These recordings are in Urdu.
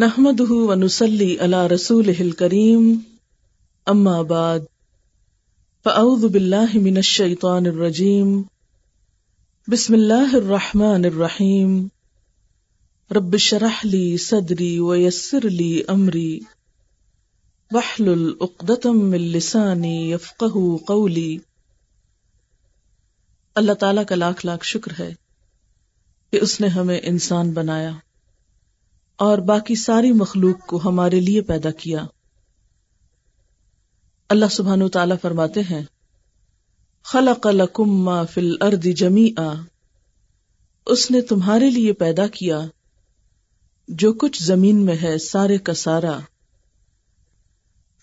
نحمده ونسلي على رسوله الكريم، أما بعد، فأعوذ بالله من الشيطان الرجيم، بسم الله الرحمن الرحيم، رب اشرح لي صدري ويسر لي أمري، واحلل عقدة من لساني يفقهوا قولي۔ اللہ تعالیٰ کا لاکھ لاکھ شکر ہے کہ اس نے ہمیں انسان بنایا۔ اور باقی ساری مخلوق کو ہمارے لیے پیدا کیا۔ اللہ سبحانہ تعالیٰ فرماتے ہیں، خلق لکم ما فی الارض جمیعا۔ اس نے تمہارے لیے پیدا کیا، جو کچھ زمین میں ہے سارے کا سارا۔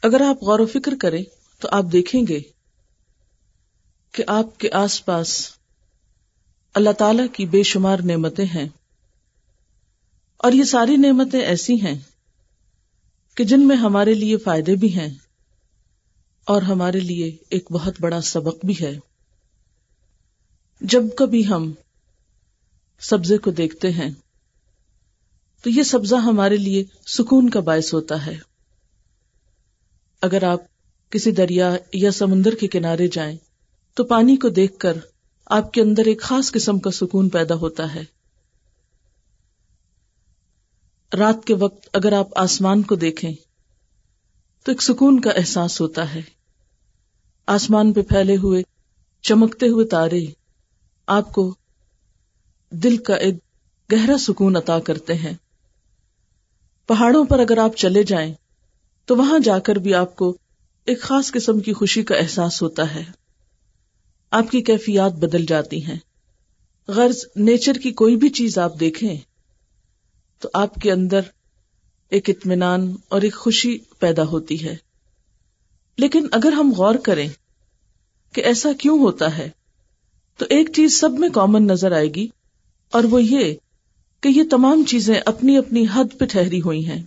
اگر آپ غور و فکر کریں تو آپ دیکھیں گے کہ آپ کے آس پاس اللہ تعالی کی بے شمار نعمتیں ہیں۔ اور یہ ساری نعمتیں ایسی ہیں کہ جن میں ہمارے لیے فائدے بھی ہیں اور ہمارے لیے ایک بہت بڑا سبق بھی ہے۔ جب کبھی ہم سبزے کو دیکھتے ہیں، تو یہ سبزہ ہمارے لیے سکون کا باعث ہوتا ہے۔ اگر آپ کسی دریا یا سمندر کے کنارے جائیں، تو پانی کو دیکھ کر آپ کے اندر ایک خاص قسم کا سکون پیدا ہوتا ہے۔ رات کے وقت اگر آپ آسمان کو دیکھیں، تو ایک سکون کا احساس ہوتا ہے۔ آسمان پہ پھیلے ہوئے، چمکتے ہوئے تارے آپ کو دل کا ایک گہرا سکون عطا کرتے ہیں۔ پہاڑوں پر اگر آپ چلے جائیں، تو وہاں جا کر بھی آپ کو ایک خاص قسم کی خوشی کا احساس ہوتا ہے۔ آپ کی کیفیات بدل جاتی ہیں۔ غرض نیچر کی کوئی بھی چیز آپ دیکھیں تو آپ کے اندر ایک اطمینان اور ایک خوشی پیدا ہوتی ہے۔ لیکن اگر ہم غور کریں کہ ایسا کیوں ہوتا ہے، تو ایک چیز سب میں کامن نظر آئے گی، اور وہ یہ کہ یہ تمام چیزیں اپنی اپنی حد پہ ٹھہری ہوئی ہیں۔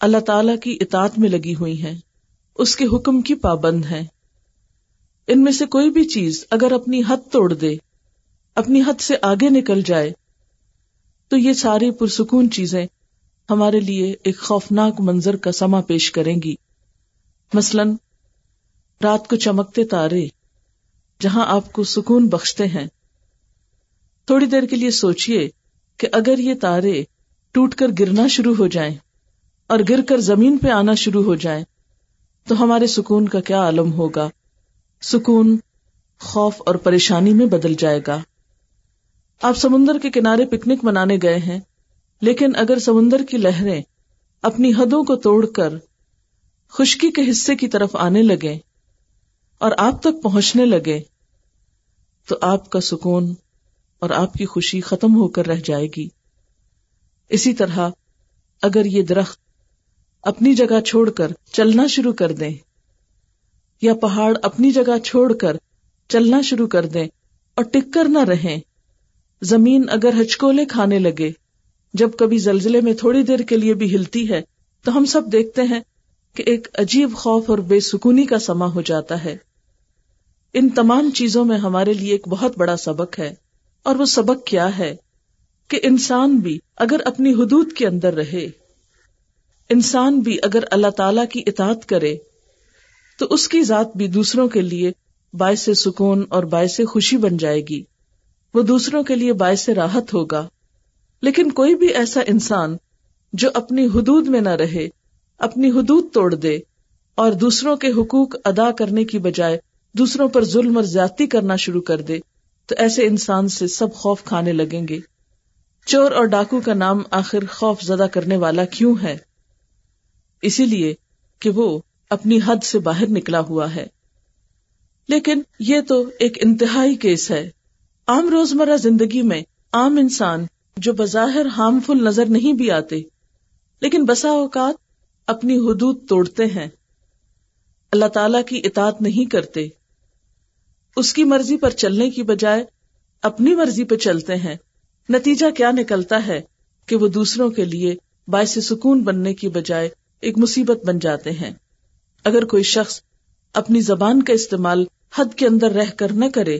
اللہ تعالی کی اطاعت میں لگی ہوئی ہیں، اس کے حکم کی پابند ہیں۔ ان میں سے کوئی بھی چیز اگر اپنی حد توڑ دے، اپنی حد سے آگے نکل جائے تو یہ ساری پرسکون چیزیں ہمارے لیے ایک خوفناک منظر کا سما پیش کریں گی۔ مثلا، رات کو چمکتے تارے، جہاں آپ کو سکون بخشتے ہیں۔ تھوڑی دیر کے لیے سوچئے کہ اگر یہ تارے ٹوٹ کر گرنا شروع ہو جائیں اور گر کر زمین پہ آنا شروع ہو جائیں، تو ہمارے سکون کا کیا عالم ہوگا؟ سکون خوف اور پریشانی میں بدل جائے گا۔ آپ سمندر کے کنارے پکنک منانے گئے ہیں، لیکن اگر سمندر کی لہریں اپنی حدوں کو توڑ کر خشکی کے حصے کی طرف آنے لگے اور آپ تک پہنچنے لگے، تو آپ کا سکون اور آپ کی خوشی ختم ہو کر رہ جائے گی۔ اسی طرح اگر یہ درخت اپنی جگہ چھوڑ کر چلنا شروع کر دیں، یا پہاڑ اپنی جگہ چھوڑ کر چلنا شروع کر دیں اور ٹک کر نہ رہیں زمین اگر ہچکولے کھانے لگے، جب کبھی زلزلے میں تھوڑی دیر کے لیے بھی ہلتی ہے، تو ہم سب دیکھتے ہیں کہ ایک عجیب خوف اور بے سکونی کا سما ہو جاتا ہے۔ ان تمام چیزوں میں ہمارے لیے ایک بہت بڑا سبق ہے۔ اور وہ سبق کیا ہے؟ کہ انسان بھی اگر اپنی حدود کے اندر رہے، انسان بھی اگر اللہ تعالی کی اطاعت کرے، تو اس کی ذات بھی دوسروں کے لیے باعث سکون اور باعث خوشی بن جائے گی۔ وہ دوسروں کے لیے باعث راحت ہوگا۔ لیکن کوئی بھی ایسا انسان جو اپنی حدود میں نہ رہے، اپنی حدود توڑ دے اور دوسروں کے حقوق ادا کرنے کی بجائے دوسروں پر ظلم اور زیادتی کرنا شروع کر دے، تو ایسے انسان سے سب خوف کھانے لگیں گے۔ چور اور ڈاکو کا نام آخر خوف زدہ کرنے والا کیوں ہے؟ اسی لیے کہ وہ اپنی حد سے باہر نکلا ہوا ہے۔ لیکن یہ تو ایک انتہائی کیس ہے۔ عام روزمرہ زندگی میں عام انسان جو بظاہر ہارمفل نظر نہیں بھی آتے، لیکن بسا اوقات اپنی حدود توڑتے ہیں۔ اللہ تعالی کی اطاعت نہیں کرتے۔ اس کی مرضی پر چلنے کی بجائے اپنی مرضی پہ چلتے ہیں۔ نتیجہ کیا نکلتا ہے کہ وہ دوسروں کے لیے باعث سکون بننے کی بجائے ایک مصیبت بن جاتے ہیں۔ اگر کوئی شخص اپنی زبان کا استعمال حد کے اندر رہ کر نہ کرے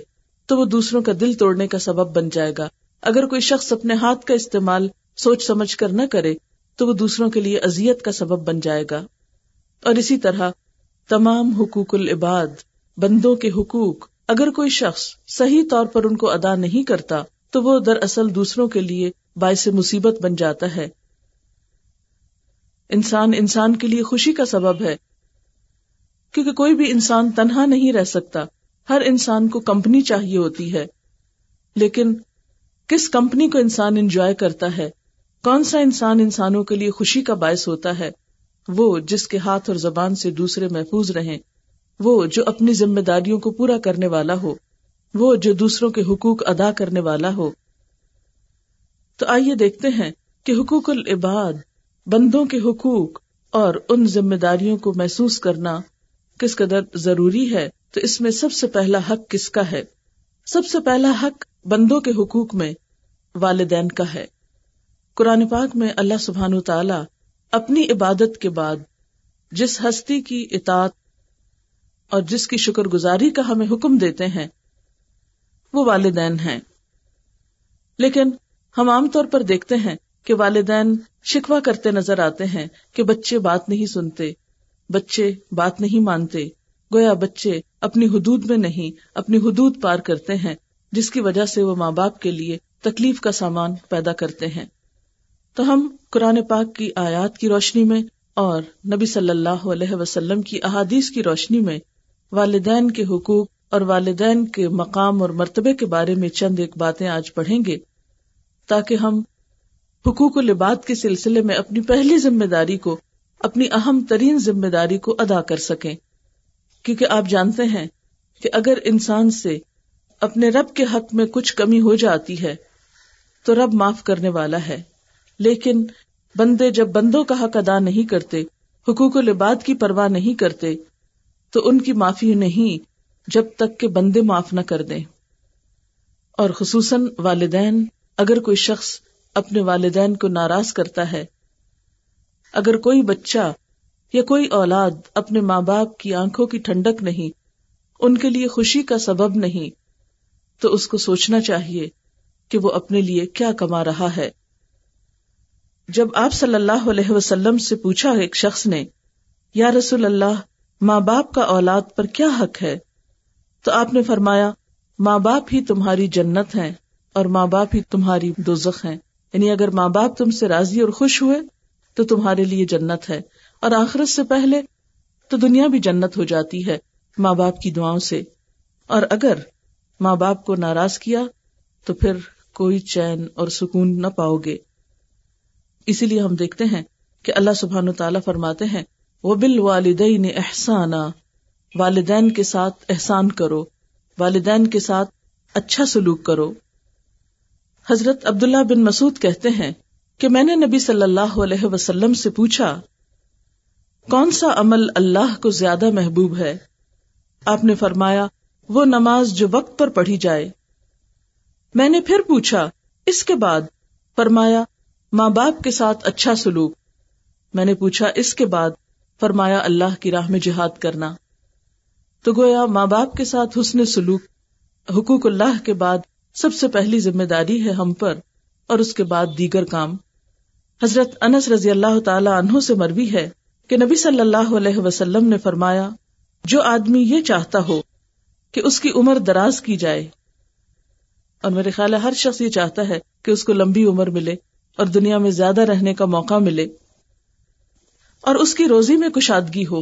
تو وہ دوسروں کا دل توڑنے کا سبب بن جائے گا۔ اگر کوئی شخص اپنے ہاتھ کا استعمال سوچ سمجھ کر نہ کرے، تو وہ دوسروں کے لیے اذیت کا سبب بن جائے گا۔ اور اسی طرح تمام حقوق العباد، بندوں کے حقوق، اگر کوئی شخص صحیح طور پر ان کو ادا نہیں کرتا، تو وہ دراصل دوسروں کے لیے باعث مصیبت بن جاتا ہے۔ انسان انسان کے لیے خوشی کا سبب ہے، کیونکہ کوئی بھی انسان تنہا نہیں رہ سکتا۔ ہر انسان کو کمپنی چاہیے ہوتی ہے۔ لیکن کس کمپنی کو انسان انجوائے کرتا ہے؟ کون سا انسان انسانوں کے لیے خوشی کا باعث ہوتا ہے؟ وہ جس کے ہاتھ اور زبان سے دوسرے محفوظ رہیں۔ وہ جو اپنی ذمہ داریوں کو پورا کرنے والا ہو۔ وہ جو دوسروں کے حقوق ادا کرنے والا ہو۔ تو آئیے دیکھتے ہیں کہ حقوق العباد، بندوں کے حقوق اور ان ذمہ داریوں کو محسوس کرنا کس قدر ضروری ہے۔ تو اس میں سب سے پہلا حق کس کا ہے؟ سب سے پہلا حق بندوں کے حقوق میں والدین کا ہے۔ قرآن پاک میں اللہ سبحان تعالی اپنی عبادت کے بعد جس ہستی کی اطاعت اور جس کی شکر گزاری کا ہمیں حکم دیتے ہیں، وہ والدین ہیں۔ لیکن ہم عام طور پر دیکھتے ہیں کہ والدین شکوا کرتے نظر آتے ہیں کہ بچے بات نہیں سنتے، بچے بات نہیں مانتے۔ گویا بچے اپنی حدود میں نہیں، اپنی حدود پار کرتے ہیں، جس کی وجہ سے وہ ماں باپ کے لیے تکلیف کا سامان پیدا کرتے ہیں۔ تو ہم قرآن پاک کی آیات کی روشنی میں اور نبی صلی اللہ علیہ وسلم کی احادیث کی روشنی میں والدین کے حقوق اور والدین کے مقام اور مرتبے کے بارے میں چند ایک باتیں آج پڑھیں گے تاکہ ہم حقوق و لباد کے سلسلے میں اپنی پہلی ذمہ داری کو، اپنی اہم ترین ذمہ داری کو ادا کر سکیں۔ کیونکہ آپ جانتے ہیں کہ اگر انسان سے اپنے رب کے حق میں کچھ کمی ہو جاتی ہے، تو رب معاف کرنے والا ہے۔ لیکن بندے جب بندوں کا حق ادا نہیں کرتے، حقوق و لباد کی پرواہ نہیں کرتے، تو ان کی معافی نہیں جب تک کہ بندے معاف نہ کر دیں۔ اور خصوصاً والدین، اگر کوئی شخص اپنے والدین کو ناراض کرتا ہے، اگر کوئی بچہ یا کوئی اولاد اپنے ماں باپ کی آنکھوں کی ٹھنڈک نہیں، ان کے لیے خوشی کا سبب نہیں، تو اس کو سوچنا چاہیے کہ وہ اپنے لیے کیا کما رہا ہے۔ جب آپ صلی اللہ علیہ وسلم سے پوچھا ایک شخص نے، یا رسول اللہ، ماں باپ کا اولاد پر کیا حق ہے؟ تو آپ نے فرمایا، ماں باپ ہی تمہاری جنت ہیں اور ماں باپ ہی تمہاری دوزخ ہیں۔ یعنی اگر ماں باپ تم سے راضی اور خوش ہوئے، تو تمہارے لیے جنت ہے۔ اور آخرت سے پہلے تو دنیا بھی جنت ہو جاتی ہے ماں باپ کی دعاؤں سے۔ اور اگر ماں باپ کو ناراض کیا تو پھر کوئی چین اور سکون نہ پاؤ گے۔ اسی لیے ہم دیکھتے ہیں کہ اللہ سبحان و تعالیٰ فرماتے ہیں وہ بال والدین احسانہ والدین کے ساتھ احسان کرو، والدین کے ساتھ اچھا سلوک کرو۔ حضرت عبداللہ بن مسعود کہتے ہیں کہ میں نے نبی صلی اللہ علیہ وسلم سے پوچھا کون سا عمل اللہ کو زیادہ محبوب ہے؟ آپ نے فرمایا، وہ نماز جو وقت پر پڑھی جائے۔ میں نے پھر پوچھا، اس کے بعد؟ فرمایا، ماں باپ کے ساتھ اچھا سلوک۔ میں نے پوچھا، اس کے بعد؟ فرمایا، اللہ کی راہ میں جہاد کرنا۔ تو گویا ماں باپ کے ساتھ حسن سلوک حقوق اللہ کے بعد سب سے پہلی ذمہ داری ہے ہم پر، اور اس کے بعد دیگر کام۔ حضرت انس رضی اللہ تعالی عنہ سے مروی ہے۔ کہ نبی صلی اللہ علیہ وسلم نے فرمایا، جو آدمی یہ چاہتا ہو کہ اس کی عمر دراز کی جائے، اور میرے خیال ہے ہر شخص یہ چاہتا ہے کہ اس کو لمبی عمر ملے اور دنیا میں زیادہ رہنے کا موقع ملے اور اس کی روزی میں کشادگی ہو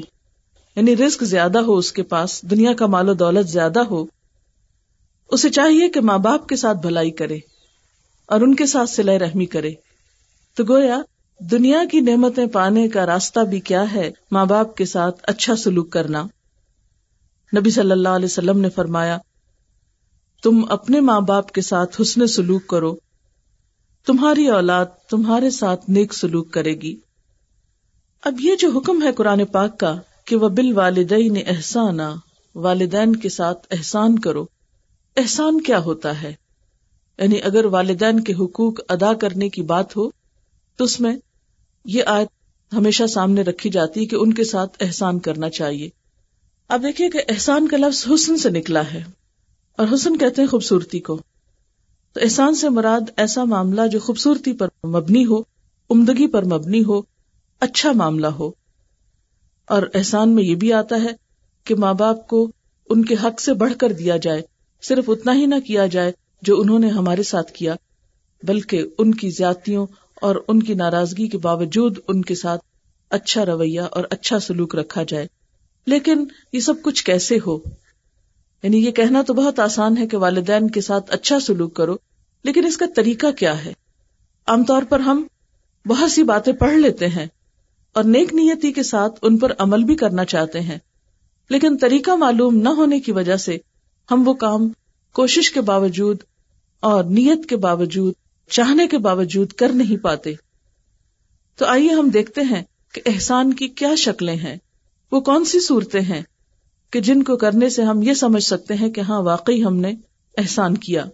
یعنی رسک زیادہ ہو اس کے پاس، دنیا کا مال و دولت زیادہ ہو، اسے چاہیے کہ ماں باپ کے ساتھ بھلائی کرے اور ان کے ساتھ سلح رحمی کرے۔ تو گویا دنیا کی نعمتیں پانے کا راستہ بھی کیا ہے ماں باپ کے ساتھ اچھا سلوک کرنا۔ نبی صلی اللہ علیہ وسلم نے فرمایا، تم اپنے ماں باپ کے ساتھ حسن سلوک کرو۔ تمہاری اولاد تمہارے ساتھ نیک سلوک کرے گی۔ اب یہ جو حکم ہے قرآن پاک کا کہ وہ بال والدین احسان والدین کے ساتھ احسان کرو۔ احسان کیا ہوتا ہے؟ یعنی اگر والدین کے حقوق ادا کرنے کی بات ہو، تو اس میں یہ آیت ہمیشہ سامنے رکھی جاتی ہے کہ ان کے ساتھ احسان کرنا چاہیے۔ اب دیکھیے کہ احسان کا لفظ حسن سے نکلا ہے اور حسن کہتے ہیں خوبصورتی کو۔ تو احسان سے مراد ایسا معاملہ جو خوبصورتی پر مبنی ہو، عمدگی پر مبنی ہو اچھا معاملہ ہو۔ اور احسان میں یہ بھی آتا ہے کہ ماں باپ کو ان کے حق سے بڑھ کر دیا جائے، صرف اتنا ہی نہ کیا جائے جو انہوں نے ہمارے ساتھ کیا، بلکہ ان کی زیادتیوں اور ان کی ناراضگی کے باوجود ان کے ساتھ اچھا رویہ اور اچھا سلوک رکھا جائے۔ لیکن یہ سب کچھ کیسے ہو؟ یعنی یہ کہنا تو بہت آسان ہے کہ والدین کے ساتھ اچھا سلوک کرو، لیکن اس کا طریقہ کیا ہے؟ عام طور پر ہم بہت سی باتیں پڑھ لیتے ہیں اور نیک نیتی کے ساتھ ان پر عمل بھی کرنا چاہتے ہیں، لیکن طریقہ معلوم نہ ہونے کی وجہ سے ہم وہ کام، کوشش کے باوجود اور نیت کے باوجود چاہنے کے باوجود کر نہیں پاتے۔ تو آئیے ہم دیکھتے ہیں کہ احسان کی کیا شکلیں ہیں۔ وہ کون سی صورتیں ہیں کہ جن کو کرنے سے ہم یہ سمجھ سکتے ہیں کہ ہاں واقعی ہم نے احسان کیا۔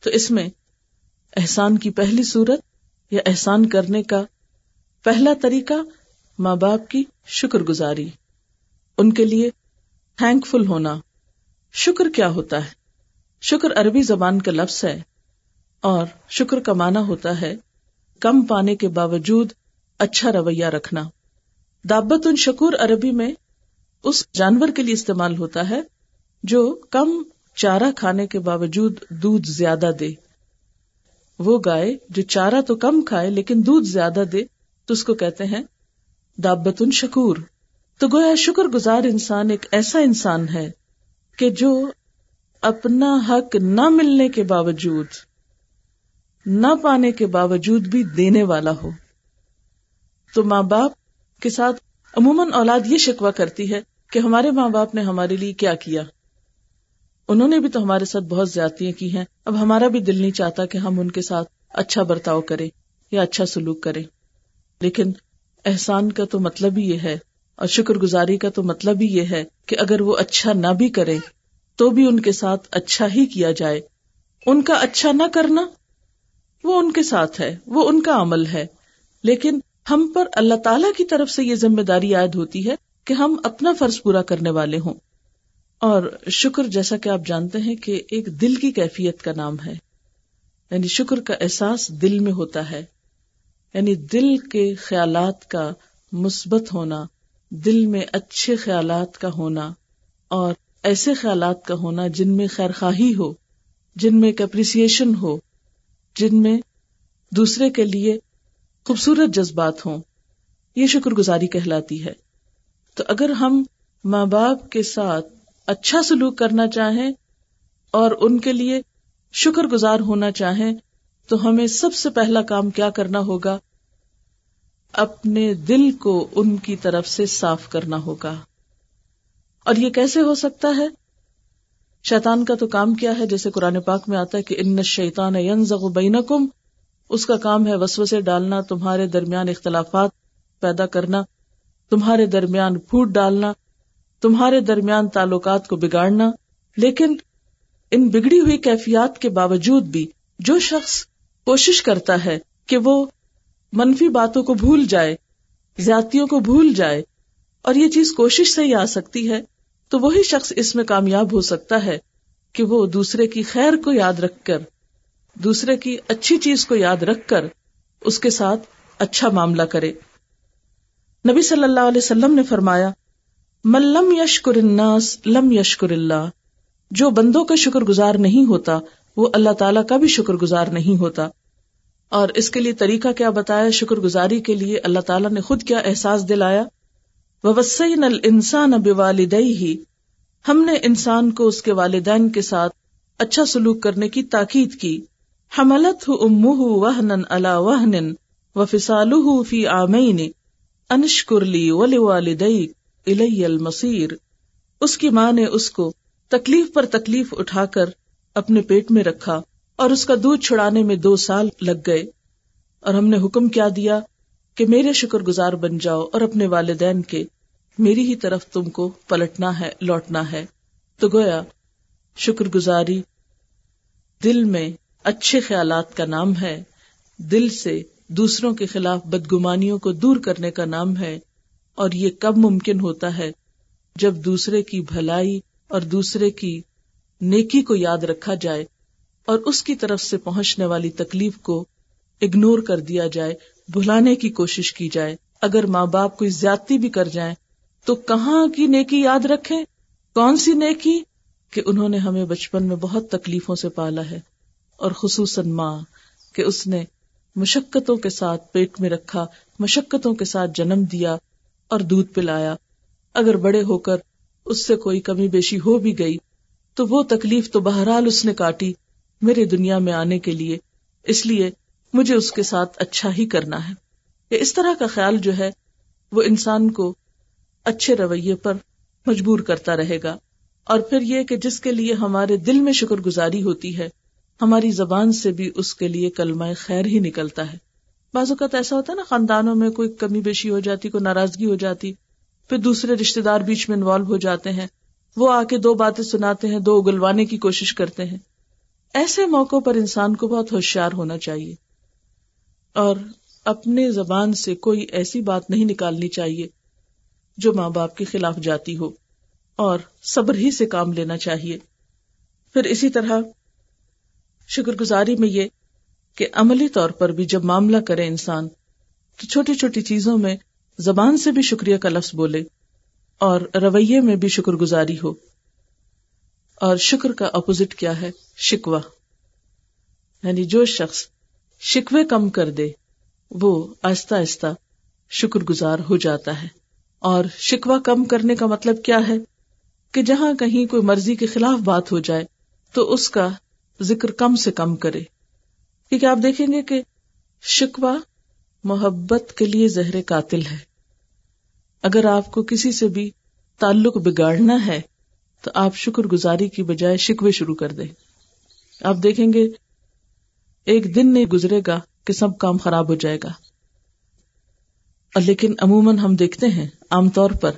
تو اس میں احسان کی پہلی صورت یا احسان کرنے کا پہلا طریقہ ماں باپ کی شکر گزاری۔ ان کے لیے تھینک فل ہونا۔ شکر کیا ہوتا ہے؟ شکر عربی زبان کا لفظ ہے۔ اور شکر کا معنی ہوتا ہے کم پانے کے باوجود اچھا رویہ رکھنا۔ دابت ان شکور عربی میں اس جانور کے لیے استعمال ہوتا ہے جو کم چارہ کھانے کے باوجود دودھ زیادہ دے۔ وہ گائے جو چارہ تو کم کھائے لیکن دودھ زیادہ دے، تو اس کو کہتے ہیں دابت ان شکور۔ تو گویا شکر گزار انسان ایک ایسا انسان ہے کہ جو اپنا حق نہ ملنے کے باوجود نہ پانے کے باوجود بھی دینے والا ہو۔ تو ماں باپ کے ساتھ عموماً اولاد یہ شکوا کرتی ہے کہ ہمارے ماں باپ نے ہمارے لیے کیا کیا۔ انہوں نے بھی تو ہمارے ساتھ بہت زیادتیاں کی ہیں۔ اب ہمارا بھی دل نہیں چاہتا کہ ہم ان کے ساتھ اچھا برتاؤ کریں یا اچھا سلوک کریں۔ لیکن احسان کا تو مطلب ہی یہ ہے اور شکر گزاری کا تو مطلب ہی یہ ہے کہ اگر وہ اچھا نہ بھی کرے تو بھی ان کے ساتھ اچھا ہی کیا جائے۔ ان کا اچھا نہ کرنا وہ ان کے ساتھ ہے، وہ ان کا عمل ہے۔ لیکن ہم پر اللہ تعالی کی طرف سے یہ ذمہ داری عائد ہوتی ہے کہ ہم اپنا فرض پورا کرنے والے ہوں۔ اور شکر جیسا کہ آپ جانتے ہیں کہ ایک دل کی کیفیت کا نام ہے۔ یعنی شکر کا احساس دل میں ہوتا ہے۔ یعنی دل کے خیالات کا مثبت ہونا، دل میں اچھے خیالات کا ہونا اور ایسے خیالات کا ہونا جن میں خیر خواہی ہو، جن میں ایک اپریسیشن ہو۔ جن میں دوسرے کے لیے خوبصورت جذبات ہوں، یہ شکر گزاری کہلاتی ہے۔ تو اگر ہم ماں باپ کے ساتھ اچھا سلوک کرنا چاہیں اور ان کے لیے شکر گزار ہونا چاہیں، تو ہمیں سب سے پہلا کام کیا کرنا ہوگا؟ اپنے دل کو ان کی طرف سے صاف کرنا ہوگا۔ اور یہ کیسے ہو سکتا ہے؟ شیطان کا تو کام کیا ہے، جیسے قرآن پاک میں آتا ہے کہ ان شیطان بینکم، اس کا کام ہے وسو سے ڈالنا، تمہارے درمیان اختلافات پیدا کرنا، تمہارے درمیان پھوٹ ڈالنا، تمہارے درمیان تعلقات کو بگاڑنا۔ لیکن ان بگڑی ہوئی کیفیات کے باوجود بھی جو شخص کوشش کرتا ہے کہ وہ منفی باتوں کو بھول جائے، زیادتیوں کو بھول جائے، اور یہ چیز کوشش سے ہی آ سکتی ہے تو وہی شخص اس میں کامیاب ہو سکتا ہے کہ وہ دوسرے کی خیر کو یاد رکھ کر، دوسرے کی اچھی چیز کو یاد رکھ کر اس کے ساتھ اچھا معاملہ کرے۔ نبی صلی اللہ علیہ وسلم نے فرمایا ملم یشکر الناس، لم یشکر اللہ۔ جو بندوں کا شکر گزار نہیں ہوتا، وہ اللہ تعالیٰ کا بھی شکر گزار نہیں ہوتا۔ اور اس کے لیے طریقہ کیا بتایا؟ شکر گزاری کے لیے اللہ تعالیٰ نے خود کیا احساس دلایا؟ وسین السان اب ہی ہم نے انسان کو اس کے والدین کے ساتھ اچھا سلوک کرنے کی تاکید کی۔ حملت وہن اللہ وہن و فسال فی آمین انشکرلی ولی والدئی الی المصیر۔ اس کی ماں نے اس کو تکلیف پر تکلیف اٹھا کر اپنے پیٹ میں رکھا اور اس کا دودھ چھڑانے میں دو سال لگ گئے۔ اور ہم نے حکم کیا دیا کہ میرے شکر گزار بن جاؤ اور اپنے والدین کے میری ہی طرف تم کو پلٹنا ہے، لوٹنا ہے۔ تو گویا شکر گزاری دل میں اچھے خیالات کا نام ہے، دل سے دوسروں کے خلاف بدگمانیوں کو دور کرنے کا نام ہے، اور یہ کب ممکن ہوتا ہے جب دوسرے کی بھلائی اور دوسرے کی نیکی کو یاد رکھا جائے اور اس کی طرف سے پہنچنے والی تکلیف کو اگنور کر دیا جائے۔ بھلانے کی کوشش کی جائے۔ اگر ماں باپ کوئی زیادتی بھی کر جائیں، تو کہاں کی نیکی یاد رکھیں؟ کون سی نیکی؟ کہ انہوں نے ہمیں بچپن میں بہت تکلیفوں سے پالا ہے، اور خصوصاً ماں، کہ اس نے مشقتوں کے ساتھ پیٹ میں رکھا، مشقتوں کے ساتھ جنم دیا اور دودھ پلایا۔ اگر بڑے ہو کر اس سے کوئی کمی بیشی ہو بھی گئی، تو وہ تکلیف تو بہرحال اس نے کاٹی میرے دنیا میں آنے کے لیے۔ اس لیے مجھے اس کے ساتھ اچھا ہی کرنا ہے۔ کہ اس طرح کا خیال جو ہے، وہ انسان کو اچھے رویے پر مجبور کرتا رہے گا۔ اور پھر یہ کہ جس کے لیے ہمارے دل میں شکر گزاری ہوتی ہے، ہماری زبان سے بھی اس کے لیے کلمہ خیر ہی نکلتا ہے۔ بعض اوقات ایسا ہوتا ہے نا، خاندانوں میں کوئی کمی بیشی ہو جاتی، کوئی ناراضگی ہو جاتی، پھر دوسرے رشتے دار بیچ میں انوالو ہو جاتے ہیں۔ وہ آ کے دو باتیں سناتے ہیں، دو اگلوانے کی کوشش کرتے ہیں۔ ایسے موقع پر انسان کو بہت ہوشیار ہونا چاہیے۔ اور اپنے زبان سے کوئی ایسی بات نہیں نکالنی چاہیے جو ماں باپ کے خلاف جاتی ہو اور صبر ہی سے کام لینا چاہیے۔ پھر اسی طرح شکر گزاری میں یہ کہ عملی طور پر بھی جب معاملہ کرے انسان تو چھوٹی چھوٹی چیزوں میں زبان سے بھی شکریہ کا لفظ بولے اور رویے میں بھی شکر گزاری ہو۔ اور شکر کا اپوزٹ کیا ہے؟ شکوا یعنی جو شخص شکوے کم کر دے، وہ آہستہ آہستہ شکر گزار ہو جاتا ہے۔ اور شکوا کم کرنے کا مطلب کیا ہے؟ کہ جہاں کہیں کوئی مرضی کے خلاف بات ہو جائے، تو اس کا ذکر کم سے کم کرے۔ کیونکہ آپ دیکھیں گے کہ شکوا محبت کے لیے زہر قاتل ہے۔ اگر آپ کو کسی سے بھی تعلق بگاڑنا ہے، تو آپ شکر گزاری کی بجائے شکوے شروع کر دیں۔ آپ دیکھیں گے ایک دن نہیں گزرے گا کہ سب کام خراب ہو جائے گا۔ لیکن عموماً ہم دیکھتے ہیں عام طور پر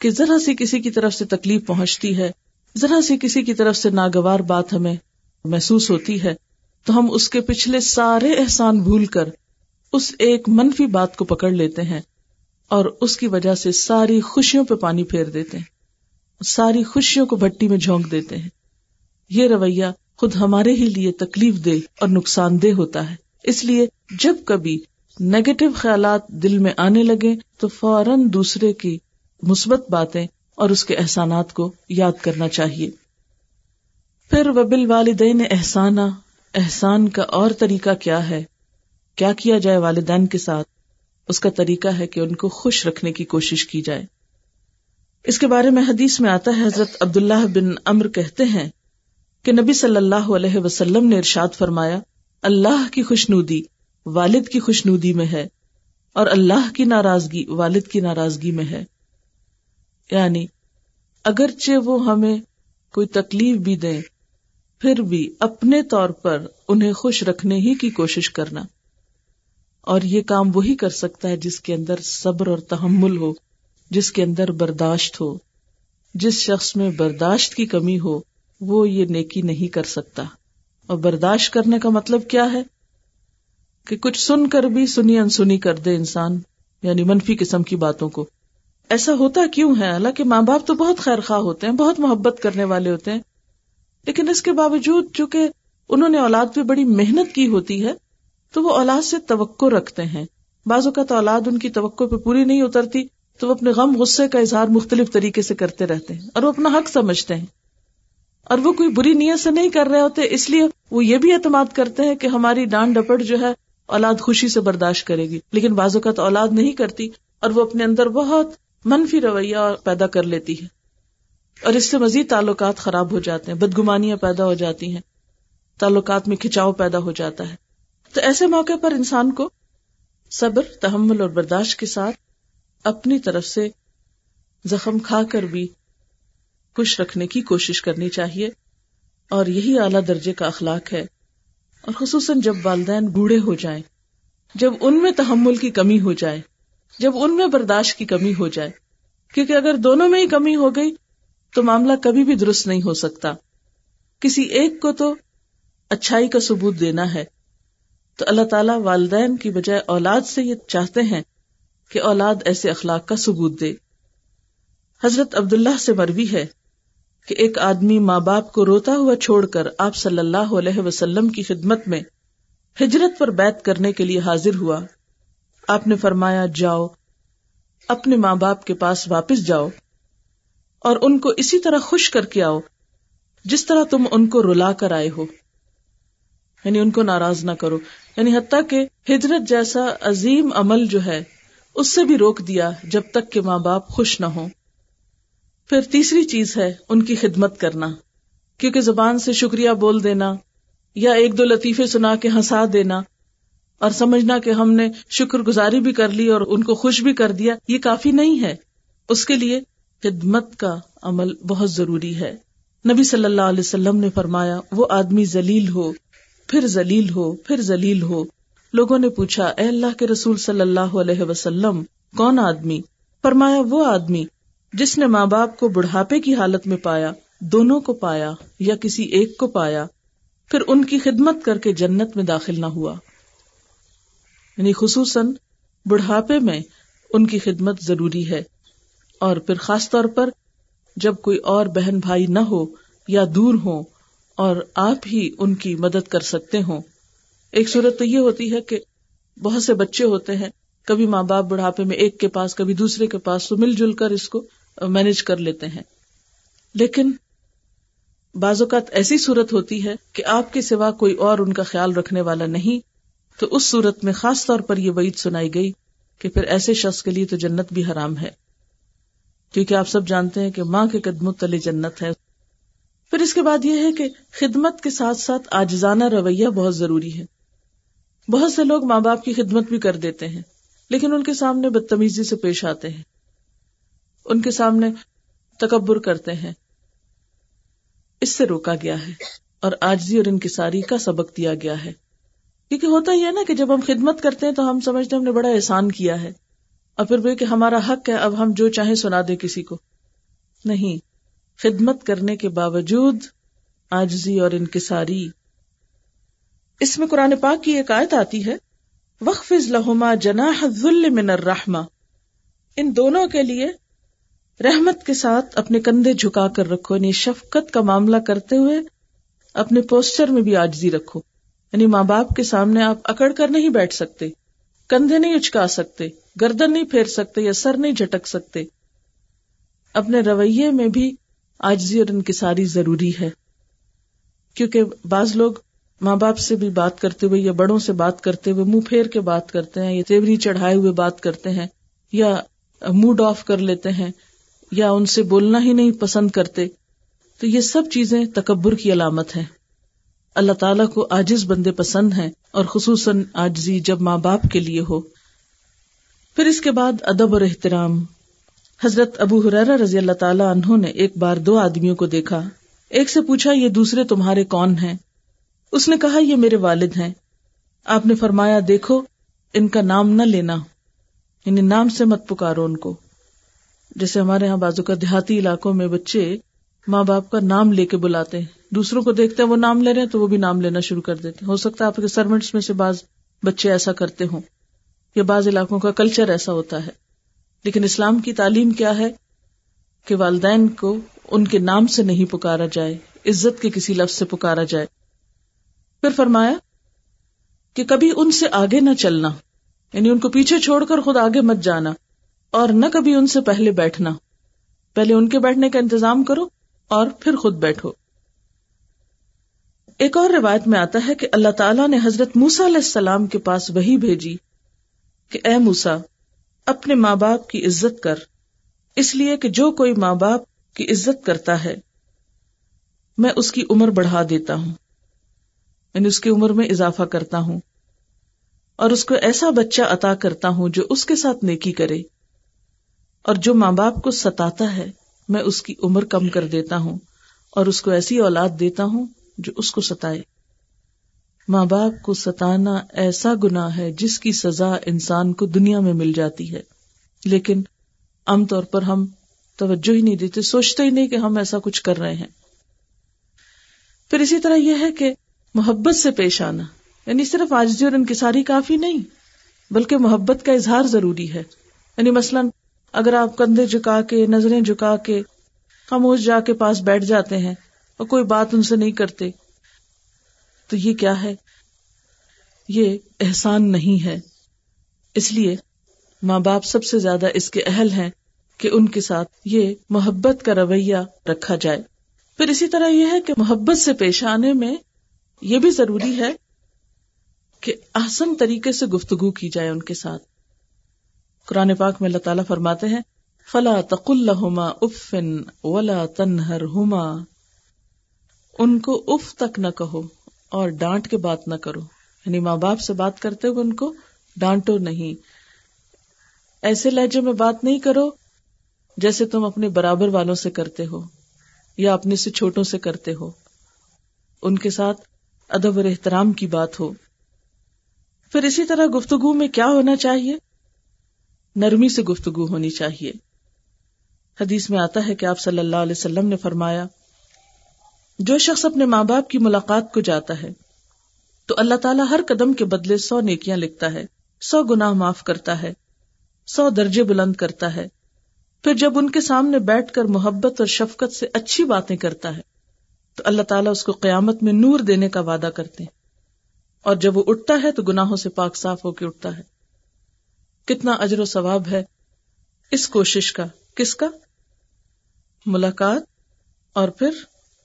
کہ ذرا سی کسی کی طرف سے تکلیف پہنچتی ہے، ذرا سی کسی کی طرف سے ناگوار بات ہمیں محسوس ہوتی ہے، تو ہم اس کے پچھلے سارے احسان بھول کر اس ایک منفی بات کو پکڑ لیتے ہیں اور اس کی وجہ سے ساری خوشیوں پہ پانی پھیر دیتے ہیں، ساری خوشیوں کو بھٹی میں جھونک دیتے ہیں۔ یہ رویہ خود ہمارے ہی لیے تکلیف دہ اور نقصان دہ ہوتا ہے۔ اس لیے جب کبھی نیگیٹو خیالات دل میں آنے لگے تو فوراً دوسرے کی مثبت باتیں اور اس کے احسانات کو یاد کرنا چاہیے۔ پھر وبل والدین احسانہ احسان کا اور طریقہ کیا ہے؟ کیا کیا جائے والدین کے ساتھ؟ اس کا طریقہ ہے کہ ان کو خوش رکھنے کی کوشش کی جائے۔ اس کے بارے میں حدیث میں آتا ہے، حضرت عبداللہ بن امر کہتے ہیں کہ نبی صلی اللہ علیہ وسلم نے ارشاد فرمایا، اللہ کی خوشنودی والد کی خوشنودی میں ہے اور اللہ کی ناراضگی والد کی ناراضگی میں ہے۔ یعنی اگرچہ وہ ہمیں کوئی تکلیف بھی دیں، پھر بھی اپنے طور پر انہیں خوش رکھنے ہی کی کوشش کرنا۔ اور یہ کام وہی کر سکتا ہے جس کے اندر صبر اور تحمل ہو، جس کے اندر برداشت ہو، جس شخص میں برداشت کی کمی ہو وہ یہ نیکی نہیں کر سکتا۔ اور برداشت کرنے کا مطلب کیا ہے؟ کہ کچھ سن کر بھی سنی انسنی کر دے انسان یعنی منفی قسم کی باتوں کو۔ ایسا ہوتا کیوں ہے؟ حالانکہ ماں باپ تو بہت خیر خواہ ہوتے ہیں، بہت محبت کرنے والے ہوتے ہیں۔ لیکن اس کے باوجود چونکہ انہوں نے اولاد پہ بڑی محنت کی ہوتی ہے، تو وہ اولاد سے توقع رکھتے ہیں۔ بعض اوقات اولاد ان کی توقع پہ پوری نہیں اترتی، تو وہ اپنے غم غصے کا اظہار مختلف طریقے سے کرتے رہتے ہیں اور وہ اپنا حق سمجھتے ہیں۔ اور وہ کوئی بری نیت سے نہیں کر رہے ہوتے، اس لیے وہ یہ بھی اعتماد کرتے ہیں کہ ہماری ڈانٹ ڈپٹ جو ہے، اولاد خوشی سے برداشت کرے گی۔ لیکن بعض اوقات اولاد نہیں کرتی اور وہ اپنے اندر بہت منفی رویہ پیدا کر لیتی ہے۔ اور اس سے مزید تعلقات خراب ہو جاتے ہیں، بدگمانیاں پیدا ہو جاتی ہیں، تعلقات میں کھچاؤ پیدا ہو جاتا ہے۔ تو ایسے موقع پر انسان کو صبر، تحمل اور برداشت کے ساتھ اپنی طرف سے زخم کھا کر بھی خوش رکھنے کی کوشش کرنی چاہیے اور یہی اعلیٰ درجے کا اخلاق ہے اور خصوصاً جب والدین بوڑھے ہو جائیں، جب ان میں تحمل کی کمی ہو جائے، جب ان میں برداشت کی کمی ہو جائے، کیونکہ اگر دونوں میں ہی کمی ہو گئی تو معاملہ کبھی بھی درست نہیں ہو سکتا۔ کسی ایک کو تو اچھائی کا ثبوت دینا ہے۔ تو اللہ تعالیٰ والدین کی بجائے اولاد سے یہ چاہتے ہیں کہ اولاد ایسے اخلاق کا ثبوت دے۔ حضرت عبداللہ سے مروی ہے۔ کہ ایک آدمی ماں باپ کو روتا ہوا چھوڑ کر آپ صلی اللہ علیہ وسلم کی خدمت میں ہجرت پر بیت کرنے کے لیے حاضر ہوا۔ آپ نے فرمایا، جاؤ، اپنے ماں باپ کے پاس واپس جاؤ اور ان کو اسی طرح خوش کر کے آؤ جس طرح تم ان کو رلا کر آئے ہو۔ یعنی ان کو ناراض نہ کرو۔ یعنی حتیٰ کہ ہجرت جیسا عظیم عمل جو ہے، اس سے بھی روک دیا جب تک کہ ماں باپ خوش نہ ہو پھر تیسری چیز ہے ان کی خدمت کرنا، کیونکہ زبان سے شکریہ بول دینا یا ایک دو لطیفے سنا کے ہنسا دینا اور سمجھنا کہ ہم نے شکر گزاری بھی کر لی اور ان کو خوش بھی کر دیا، یہ کافی نہیں ہے۔ اس کے لیے خدمت کا عمل بہت ضروری ہے۔ نبی صلی اللہ علیہ وسلم نے فرمایا، وہ آدمی ذلیل ہو، پھر ذلیل ہو، پھر ذلیل ہو۔ لوگوں نے پوچھا، اے اللہ کے رسول صلی اللہ علیہ وسلم، کون آدمی؟ فرمایا، وہ آدمی۔ جس نے ماں باپ کو بڑھاپے کی حالت میں پایا، دونوں کو پایا یا کسی ایک کو پایا، پھر ان کی خدمت کر کے جنت میں داخل نہ ہوا۔ یعنی خصوصاً بڑھاپے میں ان کی خدمت ضروری ہے۔ اور پھر خاص طور پر جب کوئی اور بہن بھائی نہ ہو یا دور ہو اور آپ ہی ان کی مدد کر سکتے ہوں۔ ایک صورت تو یہ ہوتی ہے کہ بہت سے بچے ہوتے ہیں، کبھی ماں باپ بڑھاپے میں ایک کے پاس، کبھی دوسرے کے پاس، تو مل جل کر اس کو مینج کر لیتے ہیں۔ لیکن بعض اوقات ایسی صورت ہوتی ہے کہ آپ کے سوا کوئی اور ان کا خیال رکھنے والا نہیں، تو اس صورت میں خاص طور پر یہ وعید سنائی گئی کہ پھر ایسے شخص کے لیے تو جنت بھی حرام ہے۔ کیونکہ آپ سب جانتے ہیں کہ ماں کے قدموں تلے جنت ہے۔ پھر اس کے بعد یہ ہے کہ خدمت کے ساتھ ساتھ آجزانہ رویہ بہت ضروری ہے۔ بہت سے لوگ ماں باپ کی خدمت بھی کر دیتے ہیں، لیکن ان کے سامنے بدتمیزی سے پیش آتے ہیں۔ ان کے سامنے تکبر کرتے ہیں۔ اس سے روکا گیا ہے اور آجزی اور انکساری کا سبق دیا گیا ہے۔ کیونکہ ہوتا ہی ہے نا کہ جب ہم خدمت کرتے ہیں تو ہم سمجھتے ہیں ہم نے بڑا احسان کیا ہے۔ اور پھر وہ کہ ہمارا حق ہے، اب ہم جو چاہیں سنا دیں کسی کو۔ نہیں، خدمت کرنے کے باوجود آجزی اور انکساری۔ اس میں قرآن پاک کی ایک آیت آتی ہے وقف لہما جناح ذل من الرحمہ ان دونوں کے لیے رحمت کے ساتھ اپنے کندھے جھکا کر رکھو یعنی شفقت کا معاملہ کرتے ہوئے اپنے پوسچر میں بھی آجزی رکھو۔ یعنی ماں باپ کے سامنے آپ اکڑ کر نہیں بیٹھ سکتے، کندھے نہیں اچکا سکتے، گردن نہیں پھیر سکتے یا سر نہیں جھٹک سکتے۔ اپنے رویے میں بھی آجزی اور انکساری ضروری ہے۔ کیونکہ بعض لوگ ماں باپ سے بھی بات کرتے ہوئے یا بڑوں سے بات کرتے ہوئے منہ پھیر کے بات کرتے ہیں، یا تیوری چڑھائے ہوئے بات کرتے ہیں، یا موڈ آف کر لیتے ہیں۔ یا ان سے بولنا ہی نہیں پسند کرتے، تو یہ سب چیزیں تکبر کی علامت ہے اللہ تعالیٰ کو آجز بندے پسند ہیں اور خصوصاً آجزی جب ماں باپ کے لیے ہو۔ پھر اس کے بعد ادب اور احترام۔ حضرت ابو حرارا رضی اللہ تعالیٰ انہوں نے ایک بار دو آدمیوں کو دیکھا۔ ایک سے پوچھا، یہ دوسرے تمہارے کون ہیں؟ اس نے کہا، یہ میرے والد ہیں۔ آپ نے فرمایا، دیکھو، ان کا نام نہ لینا یعنی نام سے مت پکارو ان کو۔ جیسے ہمارے یہاں بازو کا دیہاتی علاقوں میں بچے ماں باپ کا نام لے کے بلاتے ہیں۔ دوسروں کو دیکھتے ہیں وہ نام لے رہے ہیں تو وہ بھی نام لینا شروع کر دیتے ہیں۔ ہو سکتا ہے آپ کے سروینٹس میں سے بعض بچے ایسا کرتے ہوں یا بعض علاقوں کا کلچر ایسا ہوتا ہے۔ لیکن اسلام کی تعلیم کیا ہے؟ کہ والدین کو ان کے نام سے نہیں پکارا جائے، عزت کے کسی لفظ سے پکارا جائے۔ پھر فرمایا کہ کبھی ان سے آگے نہ چلنا یعنی ان کو پیچھے چھوڑ کر خود آگے مت جانا۔ اور نہ کبھی ان سے پہلے بیٹھنا۔ پہلے ان کے بیٹھنے کا انتظام کرو اور پھر خود بیٹھو۔ ایک اور روایت میں آتا ہے کہ اللہ تعالیٰ نے حضرت موسا علیہ السلام کے پاس وہی بھیجی کہ اے موسا اپنے ماں باپ کی عزت کر۔ اس لیے کہ جو کوئی ماں باپ کی عزت کرتا ہے، میں اس کی عمر بڑھا دیتا ہوں۔ یعنی اس کی عمر میں اضافہ کرتا ہوں۔ اور اس کو ایسا بچہ عطا کرتا ہوں جو اس کے ساتھ نیکی کرے۔ اور جو ماں باپ کو ستاتا ہے، میں اس کی عمر کم کر دیتا ہوں اور اس کو ایسی اولاد دیتا ہوں جو اس کو ستائے۔ ماں باپ کو ستانا ایسا گنا ہے جس کی سزا انسان کو دنیا میں مل جاتی ہے۔ لیکن عام طور پر ہم توجہ ہی نہیں دیتے، سوچتے ہی نہیں کہ ہم ایسا کچھ کر رہے ہیں۔ پھر اسی طرح یہ ہے کہ محبت سے پیش آنا یعنی صرف آجزی اور انکساری کافی نہیں، بلکہ محبت کا اظہار ضروری ہے۔ یعنی مثلاً اگر آپ کندھے جھکا کے، نظریں جھکا کے خاموش جا کے پاس بیٹھ جاتے ہیں اور کوئی بات ان سے نہیں کرتے، تو یہ کیا ہے؟ یہ احسان نہیں ہے۔ اس لیے ماں باپ سب سے زیادہ اس کے اہل ہیں کہ ان کے ساتھ یہ محبت کا رویہ رکھا جائے۔ پھر اسی طرح یہ ہے کہ محبت سے پیش آنے میں یہ بھی ضروری ہے کہ آسن طریقے سے گفتگو کی جائے ان کے ساتھ۔ قرآن پاک میں اللہ تعالیٰ فرماتے ہیں، فلا تق الحما افن ولا تنہر ہوما ان کو اف تک نہ کہو اور ڈانٹ کے بات نہ کرو۔ یعنی ماں باپ سے بات کرتے ہوئے ان کو ڈانٹو نہیں۔ ایسے لہجے میں بات نہیں کرو جیسے تم اپنے برابر والوں سے کرتے ہو یا اپنے سے چھوٹوں سے کرتے ہو۔ ان کے ساتھ ادب اور احترام کی بات ہو۔ پھر اسی طرح گفتگو میں کیا ہونا چاہیے؟ نرمی سے گفتگو ہونی چاہیے۔ حدیث میں آتا ہے کہ آپ صلی اللہ علیہ وسلم نے فرمایا، جو شخص اپنے ماں باپ کی ملاقات کو جاتا ہے، تو اللہ تعالیٰ ہر قدم کے بدلے سو نیکیاں لکھتا ہے، سو گناہ معاف کرتا ہے، سو درجے بلند کرتا ہے۔ پھر جب ان کے سامنے بیٹھ کر محبت اور شفقت سے اچھی باتیں کرتا ہے، تو اللہ تعالیٰ اس کو قیامت میں نور دینے کا وعدہ کرتے ہیں۔ اور جب وہ اٹھتا ہے، تو گناہوں سے پاک صاف ہو کے اٹھتا ہے۔ کتنا اجر و ثواب ہے اس کوشش کا؟ کس کا؟ ملاقات اور پھر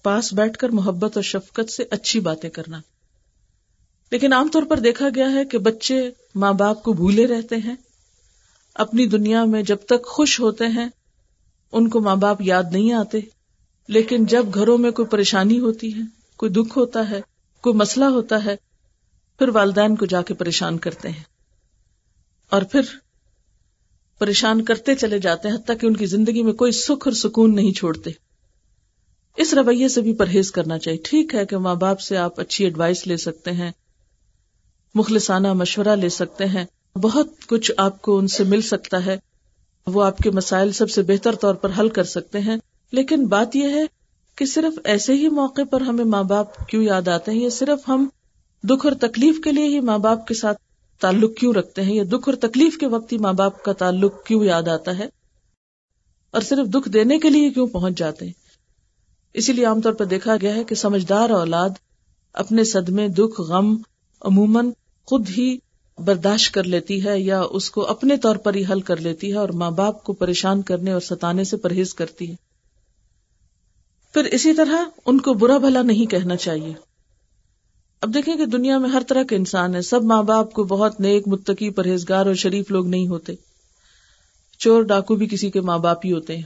پاس بیٹھ کر محبت اور شفقت سے اچھی باتیں کرنا۔ لیکن عام طور پر دیکھا گیا ہے کہ بچے ماں باپ کو بھولے رہتے ہیں۔ اپنی دنیا میں جب تک خوش ہوتے ہیں، ان کو ماں باپ یاد نہیں آتے۔ لیکن جب گھروں میں کوئی پریشانی ہوتی ہے، کوئی دکھ ہوتا ہے، کوئی مسئلہ ہوتا ہے، پھر والدین کو جا کے پریشان کرتے ہیں۔ اور پھر پریشان کرتے چلے جاتے ہیں، حتیٰ کہ ان کی زندگی میں کوئی سکھ اور سکون نہیں چھوڑتے۔ اس رویے سے بھی پرہیز کرنا چاہیے۔ ٹھیک ہے کہ ماں باپ سے آپ اچھی ایڈوائس لے سکتے ہیں، مخلصانہ مشورہ لے سکتے ہیں۔ بہت کچھ آپ کو ان سے مل سکتا ہے، وہ آپ کے مسائل سب سے بہتر طور پر حل کر سکتے ہیں۔ لیکن بات یہ ہے کہ صرف ایسے ہی موقع پر ہمیں ماں باپ کیوں یاد آتے ہیں؟ یا صرف ہم دکھ اور تکلیف کے لیے ہی ماں باپ کے ساتھ تعلق کیوں رکھتے ہیں یا دکھ اور تکلیف کے وقت ہی ماں باپ کا تعلق کیوں یاد آتا ہے اور صرف دکھ دینے کے لیے کیوں پہنچ جاتے ہیں؟ اسی لیے عام طور پر دیکھا گیا ہے کہ سمجھدار اولاد اپنے صدمے، دکھ، غم عموماً خود ہی برداشت کر لیتی ہے یا اس کو اپنے طور پر ہی حل کر لیتی ہے اور ماں باپ کو پریشان کرنے اور ستانے سے پرہیز کرتی ہے۔ پھر اسی طرح ان کو برا بھلا نہیں کہنا چاہیے۔ اب دیکھیں کہ دنیا میں ہر طرح کے انسان ہے سب ماں باپ کو بہت نیک، متقی، پرہیزگار اور شریف لوگ نہیں ہوتے۔ چور ڈاکو بھی کسی کے ماں باپ ہی ہوتے ہیں۔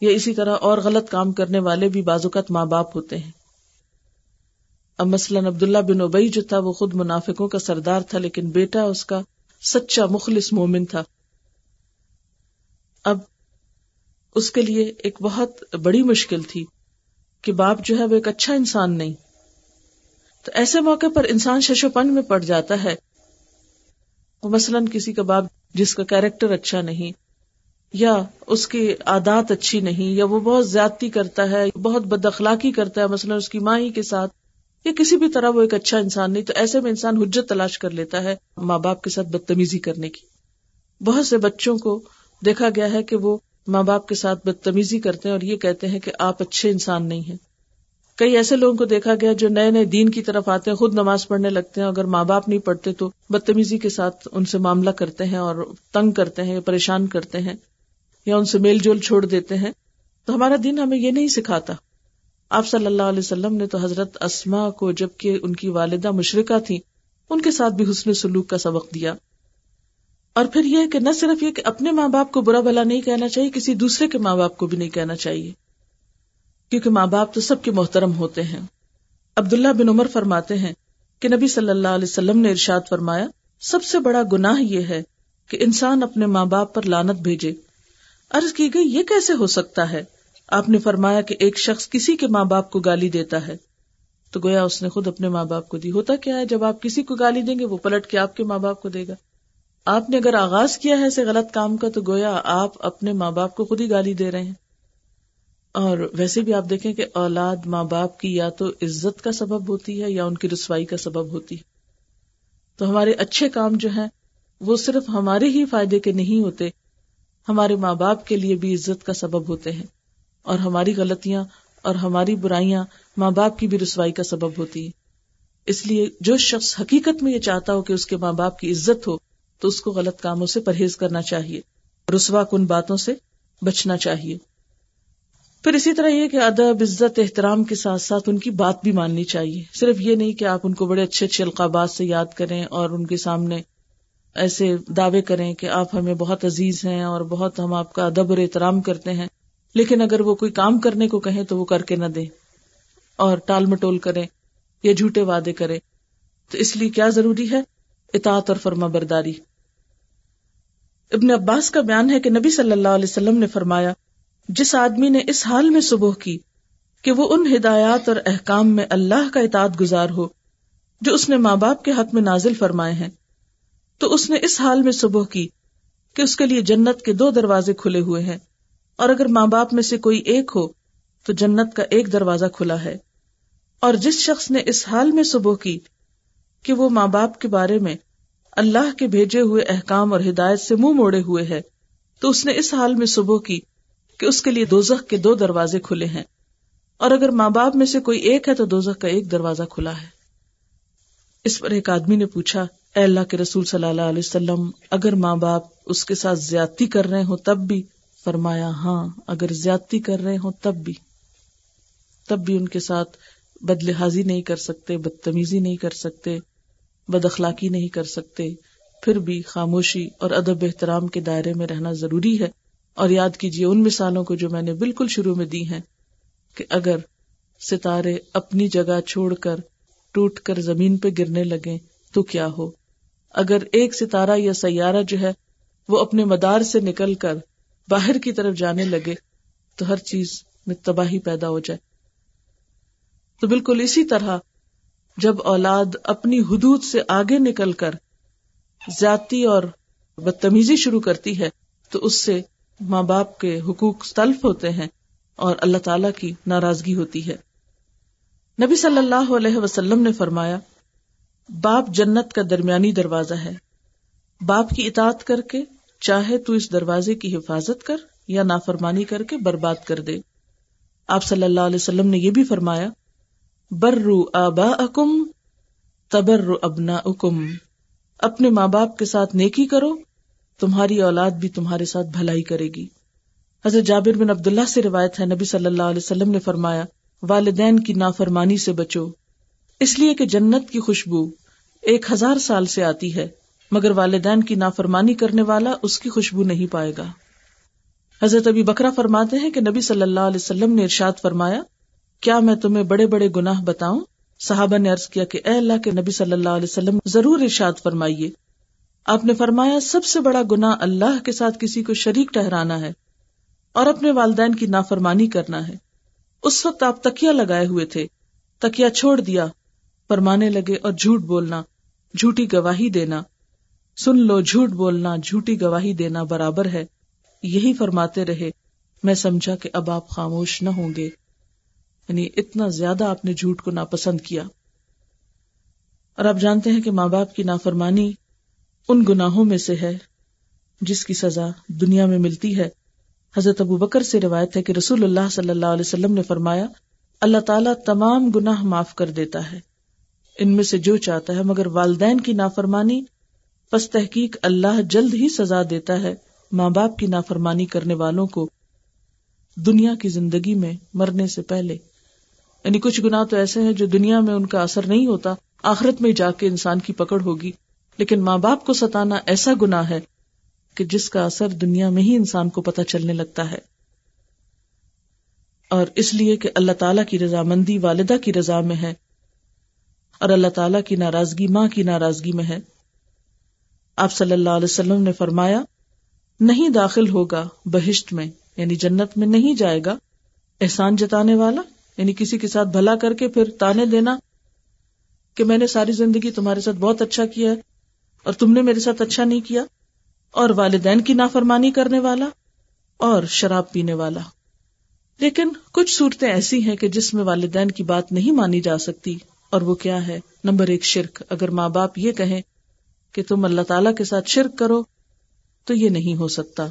یا اسی طرح اور غلط کام کرنے والے بھی بازوقت ماں باپ ہوتے ہیں۔ اب مثلاً عبداللہ بن اوبئی جو تھا، وہ خود منافقوں کا سردار تھا، لیکن بیٹا اس کا سچا مخلص مومن تھا۔ اب اس کے لیے ایک بہت بڑی مشکل تھی کہ باپ جو ہے وہ ایک اچھا انسان نہیں۔ تو ایسے موقع پر انسان ششو پن میں پڑ جاتا ہے۔ مثلاً کسی کا باپ جس کا کیریکٹر اچھا نہیں، یا اس کی عادات اچھی نہیں، یا وہ بہت زیادتی کرتا ہے، بہت بد اخلاقی کرتا ہے، مثلاً اس کی ماں ہی کے ساتھ، یا کسی بھی طرح وہ ایک اچھا انسان نہیں، تو ایسے میں انسان حجت تلاش کر لیتا ہے ماں باپ کے ساتھ بدتمیزی کرنے کی۔ بہت سے بچوں کو دیکھا گیا ہے کہ وہ ماں باپ کے ساتھ بدتمیزی کرتے ہیں اور یہ کہتے ہیں کہ آپ اچھے انسان نہیں ہیں۔ کئی ایسے لوگوں کو دیکھا گیا جو نئے نئے دین کی طرف آتے ہیں، خود نماز پڑھنے لگتے ہیں، اگر ماں باپ نہیں پڑھتے تو بدتمیزی کے ساتھ ان سے معاملہ کرتے ہیں اور تنگ کرتے ہیں پریشان کرتے ہیں یا ان سے میل جول چھوڑ دیتے ہیں۔ تو ہمارا دین ہمیں یہ نہیں سکھاتا۔ آپ صلی اللہ علیہ وسلم نے تو حضرت اسما کو جبکہ ان کی والدہ مشرقہ تھی ان کے ساتھ بھی حسن سلوک کا سبق دیا۔ اور پھر یہ کہ نہ صرف یہ کہ اپنے ماں باپ کو برا بھلا نہیں کہنا چاہیے، کسی دوسرے کے ماں باپ کو بھی نہیں کہنا چاہیے۔ کیونکہ ماں باپ تو سب کے محترم ہوتے ہیں۔ عبداللہ بن عمر فرماتے ہیں کہ نبی صلی اللہ علیہ وسلم نے ارشاد فرمایا، سب سے بڑا گناہ یہ ہے کہ انسان اپنے ماں باپ پر لانت بھیجے۔ عرض کی گئی، یہ کیسے ہو سکتا ہے؟ آپ نے فرمایا کہ ایک شخص کسی کے ماں باپ کو گالی دیتا ہے۔ تو گویا اس نے خود اپنے ماں باپ کو دی۔ ہوتا کیا ہے، جب آپ کسی کو گالی دیں گے، وہ پلٹ کے آپ کے ماں باپ کو دے گا۔ آپ نے اگر آغاز کیا ہے ایسے غلط کام کا، تو گویا آپ اپنے ماں باپ کو خود ہی گالی دے رہے ہیں۔ اور ویسے بھی آپ دیکھیں کہ اولاد ماں باپ کی یا تو عزت کا سبب ہوتی ہے یا ان کی رسوائی کا سبب ہوتی ہے۔ تو ہمارے اچھے کام جو ہیں، وہ صرف ہمارے ہی فائدے کے نہیں ہوتے، ہمارے ماں باپ کے لیے بھی عزت کا سبب ہوتے ہیں۔ اور ہماری غلطیاں اور ہماری برائیاں ماں باپ کی بھی رسوائی کا سبب ہوتی ہے اس لیے جو شخص حقیقت میں یہ چاہتا ہو کہ اس کے ماں باپ کی عزت ہو، تو اس کو غلط کاموں سے پرہیز کرنا چاہیے۔ رسوا کن باتوں سے بچنا چاہیے۔ پھر اسی طرح یہ کہ ادب، عزت، احترام کے ساتھ ساتھ ان کی بات بھی ماننی چاہیے۔ صرف یہ نہیں کہ آپ ان کو بڑے اچھے اچھے القابات سے یاد کریں اور ان کے سامنے ایسے دعوے کریں کہ آپ ہمیں بہت عزیز ہیں اور بہت ہم آپ کا ادب اور احترام کرتے ہیں۔ لیکن اگر وہ کوئی کام کرنے کو کہیں تو وہ کر کے نہ دیں اور ٹال مٹول کریں یا جھوٹے وعدے کریں۔ تو اس لیے کیا ضروری ہے؟ اطاعت اور فرما برداری۔ ابن عباس کا بیان ہے کہ نبی صلی اللہ علیہ وسلم نے فرمایا جس آدمی نے اس حال میں صبح کی کہ وہ ان ہدایات اور احکام میں اللہ کا اطاعت گزار ہو جو اس نے ماں باپ کے حق میں نازل فرمائے ہیں، تو اس نے اس حال میں صبح کی کہ اس کے لیے جنت کے دو دروازے کھلے ہوئے ہیں۔ اور اگر ماں باپ میں سے کوئی ایک ہو، تو جنت کا ایک دروازہ کھلا ہے۔ اور جس شخص نے اس حال میں صبح کی کہ وہ ماں باپ کے بارے میں اللہ کے بھیجے ہوئے احکام اور ہدایت سے منہ موڑے ہوئے ہے، تو اس نے اس حال میں صبح کی کہ اس کے لیے دوزخ کے دو دروازے کھلے ہیں۔ اور اگر ماں باپ میں سے کوئی ایک ہے تو دوزخ کا ایک دروازہ کھلا ہے۔ اس پر ایک آدمی نے پوچھا، اے اللہ کے رسول صلی اللہ علیہ وسلم، اگر ماں باپ اس کے ساتھ زیادتی کر رہے ہوں تب بھی؟ فرمایا ہاں اگر زیادتی کر رہے ہوں تب بھی۔ تب بھی ان کے ساتھ بد لحاظی نہیں کر سکتے، بدتمیزی نہیں کر سکتے، بد اخلاقی نہیں کر سکتے۔ پھر بھی خاموشی اور ادب احترام کے دائرے میں رہنا ضروری ہے۔ اور یاد کیجیے ان مثالوں کو جو میں نے بالکل شروع میں دی ہیں کہ اگر ستارے اپنی جگہ چھوڑ کر ٹوٹ کر زمین پہ گرنے لگے تو کیا ہو؟ اگر ایک ستارہ یا سیارہ جو ہے وہ اپنے مدار سے نکل کر باہر کی طرف جانے لگے تو ہر چیز میں تباہی پیدا ہو جائے۔ تو بالکل اسی طرح جب اولاد اپنی حدود سے آگے نکل کر زیادتی اور بدتمیزی شروع کرتی ہے تو اس سے ماں باپ کے حقوق تلف ہوتے ہیں اور اللہ تعالی کی ناراضگی ہوتی ہے۔ نبی صلی اللہ علیہ وسلم نے فرمایا، باپ جنت کا درمیانی دروازہ ہے۔ باپ کی اطاعت کر کے چاہے تو اس دروازے کی حفاظت کر یا نافرمانی کر کے برباد کر دے۔ آپ صلی اللہ علیہ وسلم نے یہ بھی فرمایا برو آبا اکم تبر ابنا اکم اپنے ماں باپ کے ساتھ نیکی کرو تمہاری اولاد بھی تمہارے ساتھ بھلائی کرے گی۔ حضرت جابر بن عبداللہ سے روایت ہے، نبی صلی اللہ علیہ وسلم نے فرمایا، والدین کی نافرمانی سے بچو۔ اس لیے کہ جنت کی خوشبو ایک ہزار سال سے آتی ہے، مگر والدین کی نافرمانی کرنے والا اس کی خوشبو نہیں پائے گا۔ حضرت ابھی بکرا فرماتے ہیں کہ نبی صلی اللہ علیہ وسلم نے ارشاد فرمایا، کیا میں تمہیں بڑے بڑے گناہ بتاؤں؟ صحابہ نے عرض کیا کہ اے اللہ کے نبی صلی اللہ علیہ وسلم ضرور ارشاد فرمائیے۔ آپ نے فرمایا، سب سے بڑا گنا اللہ کے ساتھ کسی کو شریک ٹہرانا ہے اور اپنے والدین کی نافرمانی کرنا ہے۔ اس وقت آپ تکیا لگائے ہوئے تھے تکیا چھوڑ دیا، فرمانے لگے اور جھوٹ بولنا، جھوٹی گواہی دینا۔ سن لو، جھوٹ بولنا، جھوٹی گواہی دینا برابر ہے۔ یہی فرماتے رہے، میں سمجھا کہ اب آپ خاموش نہ ہوں گے۔ یعنی اتنا زیادہ آپ نے جھوٹ کو ناپسند کیا۔ اور آپ جانتے ہیں کہ ماں باپ کی نافرمانی ان گناہوں میں سے ہے جس کی سزا دنیا میں ملتی ہے۔ حضرت ابو بکر سے روایت ہے کہ رسول اللہ صلی اللہ علیہ وسلم نے فرمایا، اللہ تعالیٰ تمام گناہ معاف کر دیتا ہے۔ ان میں سے جو چاہتا ہے مگر والدین کی نافرمانی، پس تحقیق اللہ جلد ہی سزا دیتا ہے۔ ماں باپ کی نافرمانی کرنے والوں کو دنیا کی زندگی میں مرنے سے پہلے۔ یعنی کچھ گنا تو ایسے ہیں جو دنیا میں ان کا اثر نہیں ہوتا، آخرت میں جا کے انسان کی پکڑ ہوگی۔ لیکن ماں باپ کو ستانا ایسا گنا ہے کہ جس کا اثر دنیا میں ہی انسان کو پتہ چلنے لگتا ہے۔ اور اس لیے کہ اللہ تعالیٰ کی رضامندی والدہ کی رضا میں ہے اور اللہ تعالیٰ کی ناراضگی ماں کی ناراضگی میں ہے۔ آپ صلی اللہ علیہ وسلم نے فرمایا، نہیں داخل ہوگا، بہشت میں یعنی جنت میں نہیں جائے گا۔ احسان جتانے والا یعنی کسی کے ساتھ بھلا کر کے پھر تانے دینا کہ میں نے ساری زندگی تمہارے ساتھ بہت اچھا کیا ہے۔ اور تم نے میرے ساتھ اچھا نہیں کیا، اور والدین کی نافرمانی کرنے والا اور شراب پینے والا۔ لیکن کچھ صورتیں ایسی ہیں کہ جس میں والدین کی بات نہیں مانی جا سکتی، اور وہ کیا ہے؟ نمبر ایک، شرک۔ اگر ماں باپ یہ کہیں کہ تم اللہ تعالی کے ساتھ شرک کرو، تو یہ نہیں ہو سکتا۔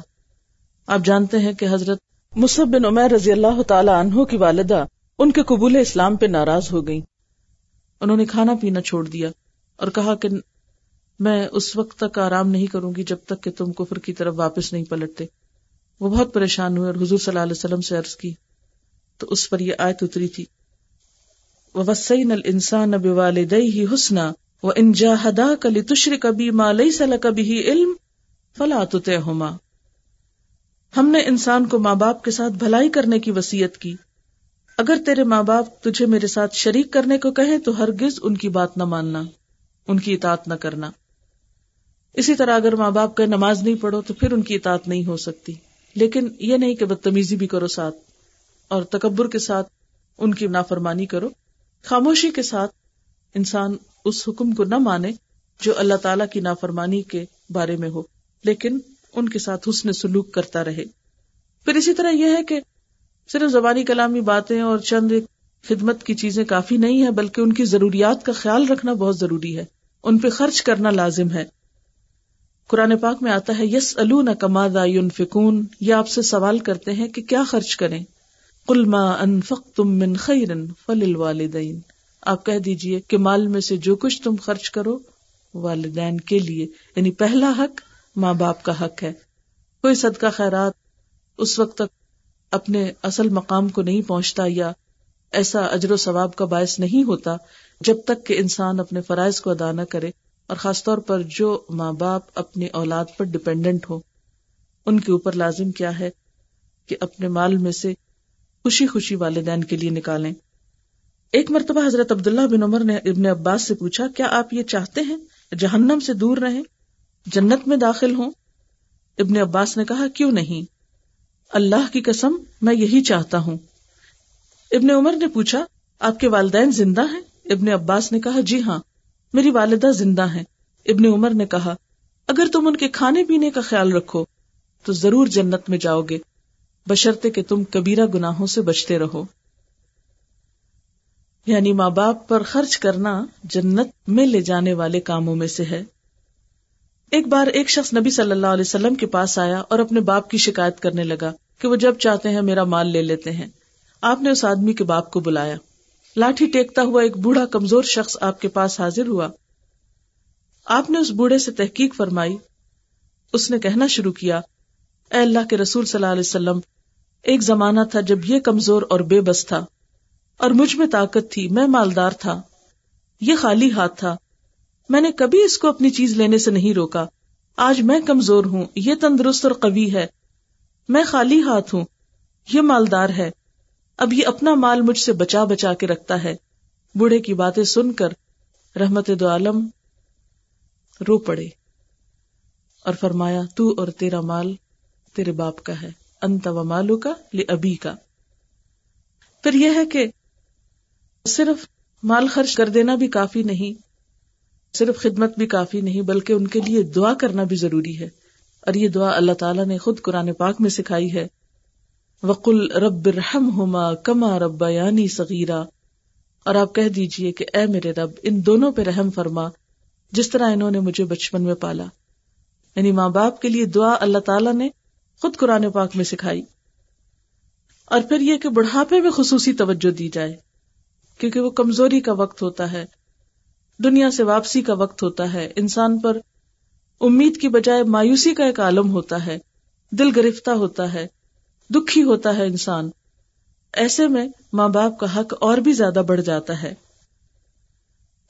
آپ جانتے ہیں کہ حضرت مصحب بن عمیر رضی اللہ تعالی عنہ کی والدہ ان کے قبول اسلام پہ ناراض ہو گئی انہوں نے کھانا پینا چھوڑ دیا اور کہا کہ میں اس وقت تک آرام نہیں کروں گی جب تک کہ تم کفر کی طرف واپس نہیں پلٹتے۔ وہ بہت پریشان ہوئے اور حضور صلی اللہ علیہ وسلم سے عرض کی۔ تو اس پر یہ آیت اتری تھی۔ وسین السان اب حسنا و انجا ہدا کلی تشر کبھی ماں لئی کبھی علم فلا ہم نے انسان کو ماں باپ کے ساتھ بھلائی کرنے کی وسیعت کی۔ اگر تیرے ماں باپ تجھے میرے ساتھ شریک کرنے کو کہیں تو ہرگز ان کی بات نہ ماننا، ان کی اطاعت نہ کرنا۔ اسی طرح اگر ماں باپ کا نماز نہیں پڑھو تو پھر ان کی اطاعت نہیں ہو سکتی۔ لیکن یہ نہیں کہ بدتمیزی بھی کرو ساتھ اور تکبر کے ساتھ ان کی نافرمانی کرو۔ خاموشی کے ساتھ انسان اس حکم کو نہ مانے جو اللہ تعالی کی نافرمانی کے بارے میں ہو، لیکن ان کے ساتھ حسن سلوک کرتا رہے۔ پھر اسی طرح یہ ہے کہ صرف زبانی کلامی باتیں اور چند خدمت کی چیزیں کافی نہیں ہے بلکہ ان کی ضروریات کا خیال رکھنا بہت ضروری ہے۔ ان پہ خرچ کرنا لازم ہے۔ قرآن پاک میں آتا ہے یس الون کمادا فکون یہ آپ سے سوال کرتے ہیں کہ کیا خرچ کریں؟ کلما انفق تم من خیرن فل الوالدین آپ کہہ دیجیے کہ مال میں سے جو کچھ تم خرچ کرو، والدین کے لیے۔ یعنی پہلا حق ماں باپ کا حق ہے۔ کوئی صدقہ خیرات اس وقت تک اپنے اصل مقام کو نہیں پہنچتا یا ایسا اجر و ثواب کا باعث نہیں ہوتا جب تک کہ انسان اپنے فرائض کو ادا نہ کرے۔ اور خاص طور پر جو ماں باپ اپنی اولاد پر ڈپینڈنٹ ہو ان کے اوپر لازم کیا ہے کہ اپنے مال میں سے خوشی خوشی والدین کے لیے نکالیں۔ ایک مرتبہ حضرت عبداللہ بن عمر نے ابن عباس سے پوچھا، کیا آپ یہ چاہتے ہیں جہنم سے دور رہیں، جنت میں داخل ہوں؟ ابن عباس نے کہا، کیوں نہیں؟ اللہ کی قسم، میں یہی چاہتا ہوں۔ ابن عمر نے پوچھا، آپ کے والدین زندہ ہیں؟ ابن عباس نے کہا جی ہاں۔ میری والدہ زندہ ہیں۔ ابن عمر نے کہا، اگر تم ان کے کھانے پینے کا خیال رکھو، تو ضرور جنت میں جاؤ گے۔ بشرتے کہ تم کبیرہ گناہوں سے بچتے رہو۔ یعنی ماں باپ پر خرچ کرنا جنت میں لے جانے والے کاموں میں سے ہے۔ ایک بار ایک شخص نبی صلی اللہ علیہ وسلم کے پاس آیا اور اپنے باپ کی شکایت کرنے لگا کہ وہ جب چاہتے ہیں میرا مال لے لیتے ہیں۔ آپ نے اس آدمی کے باپ کو بلایا۔ لاٹھی ٹیکتا ہوا ایک بوڑھا کمزور شخص آپ کے پاس حاضر ہوا۔ آپ نے اس بوڑھے سے تحقیق فرمائی۔ اس نے کہنا شروع کیا، اے اللہ کے رسول صلی اللہ علیہ وسلم، ایک زمانہ تھا جب یہ کمزور اور بے بس تھا، اور مجھ میں طاقت تھی، میں مالدار تھا، یہ خالی ہاتھ تھا۔ میں نے کبھی اس کو اپنی چیز لینے سے نہیں روکا۔ آج میں کمزور ہوں، یہ تندرست اور قوی ہے۔ میں خالی ہاتھ ہوں، یہ مالدار ہے۔ اب یہ اپنا مال مجھ سے بچا بچا کے رکھتا ہے۔ بوڑھے کی باتیں سن کر رحمت دو عالم رو پڑے اور فرمایا، تو اور تیرا مال تیرے باپ کا ہے۔ انت و مالو کا لے ابھی کا پھر یہ ہے کہ صرف مال خرچ کر دینا بھی کافی نہیں، صرف خدمت بھی کافی نہیں، بلکہ ان کے لیے دعا کرنا بھی ضروری ہے۔ اور یہ دعا اللہ تعالیٰ نے خود قرآن پاک میں سکھائی ہے۔ وقل رب رحم ہوما کما رب یعنی صغیرہ اور آپ کہہ دیجیے کہ اے میرے رب، ان دونوں پہ رحم فرما، جس طرح انہوں نے مجھے بچپن میں پالا۔ یعنی ماں باپ کے لیے دعا اللہ تعالیٰ نے خود قرآن پاک میں سکھائی۔ اور پھر یہ کہ بڑھاپے میں خصوصی توجہ دی جائے، کیونکہ وہ کمزوری کا وقت ہوتا ہے، دنیا سے واپسی کا وقت ہوتا ہے، انسان پر امید کی بجائے مایوسی کا ایک عالم ہوتا ہے، دل گرفتہ ہوتا ہے۔ دکھی ہوتا ہے انسان۔ ایسے میں ماں باپ کا حق اور بھی زیادہ بڑھ جاتا ہے۔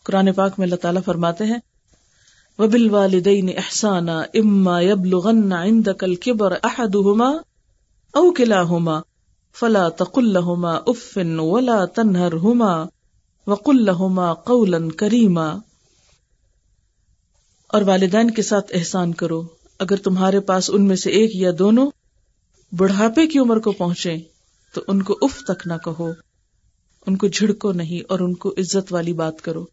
قرآن پاک میں اللہ تعالیٰ فرماتے ہیں وبل والدین احسانہ اما یبلغن عندك الكبر احدهما او كلاهما فلا تقل لهما اف ولا تنهرهما وقل لہما قول کریما اور والدین کے ساتھ احسان کرو۔ اگر تمہارے پاس ان میں سے ایک یا دونوں بڑھاپے کی عمر کو پہنچے تو ان کو اف تک نہ کہو۔ ان کو جھڑکو نہیں اور ان کو عزت والی بات کرو۔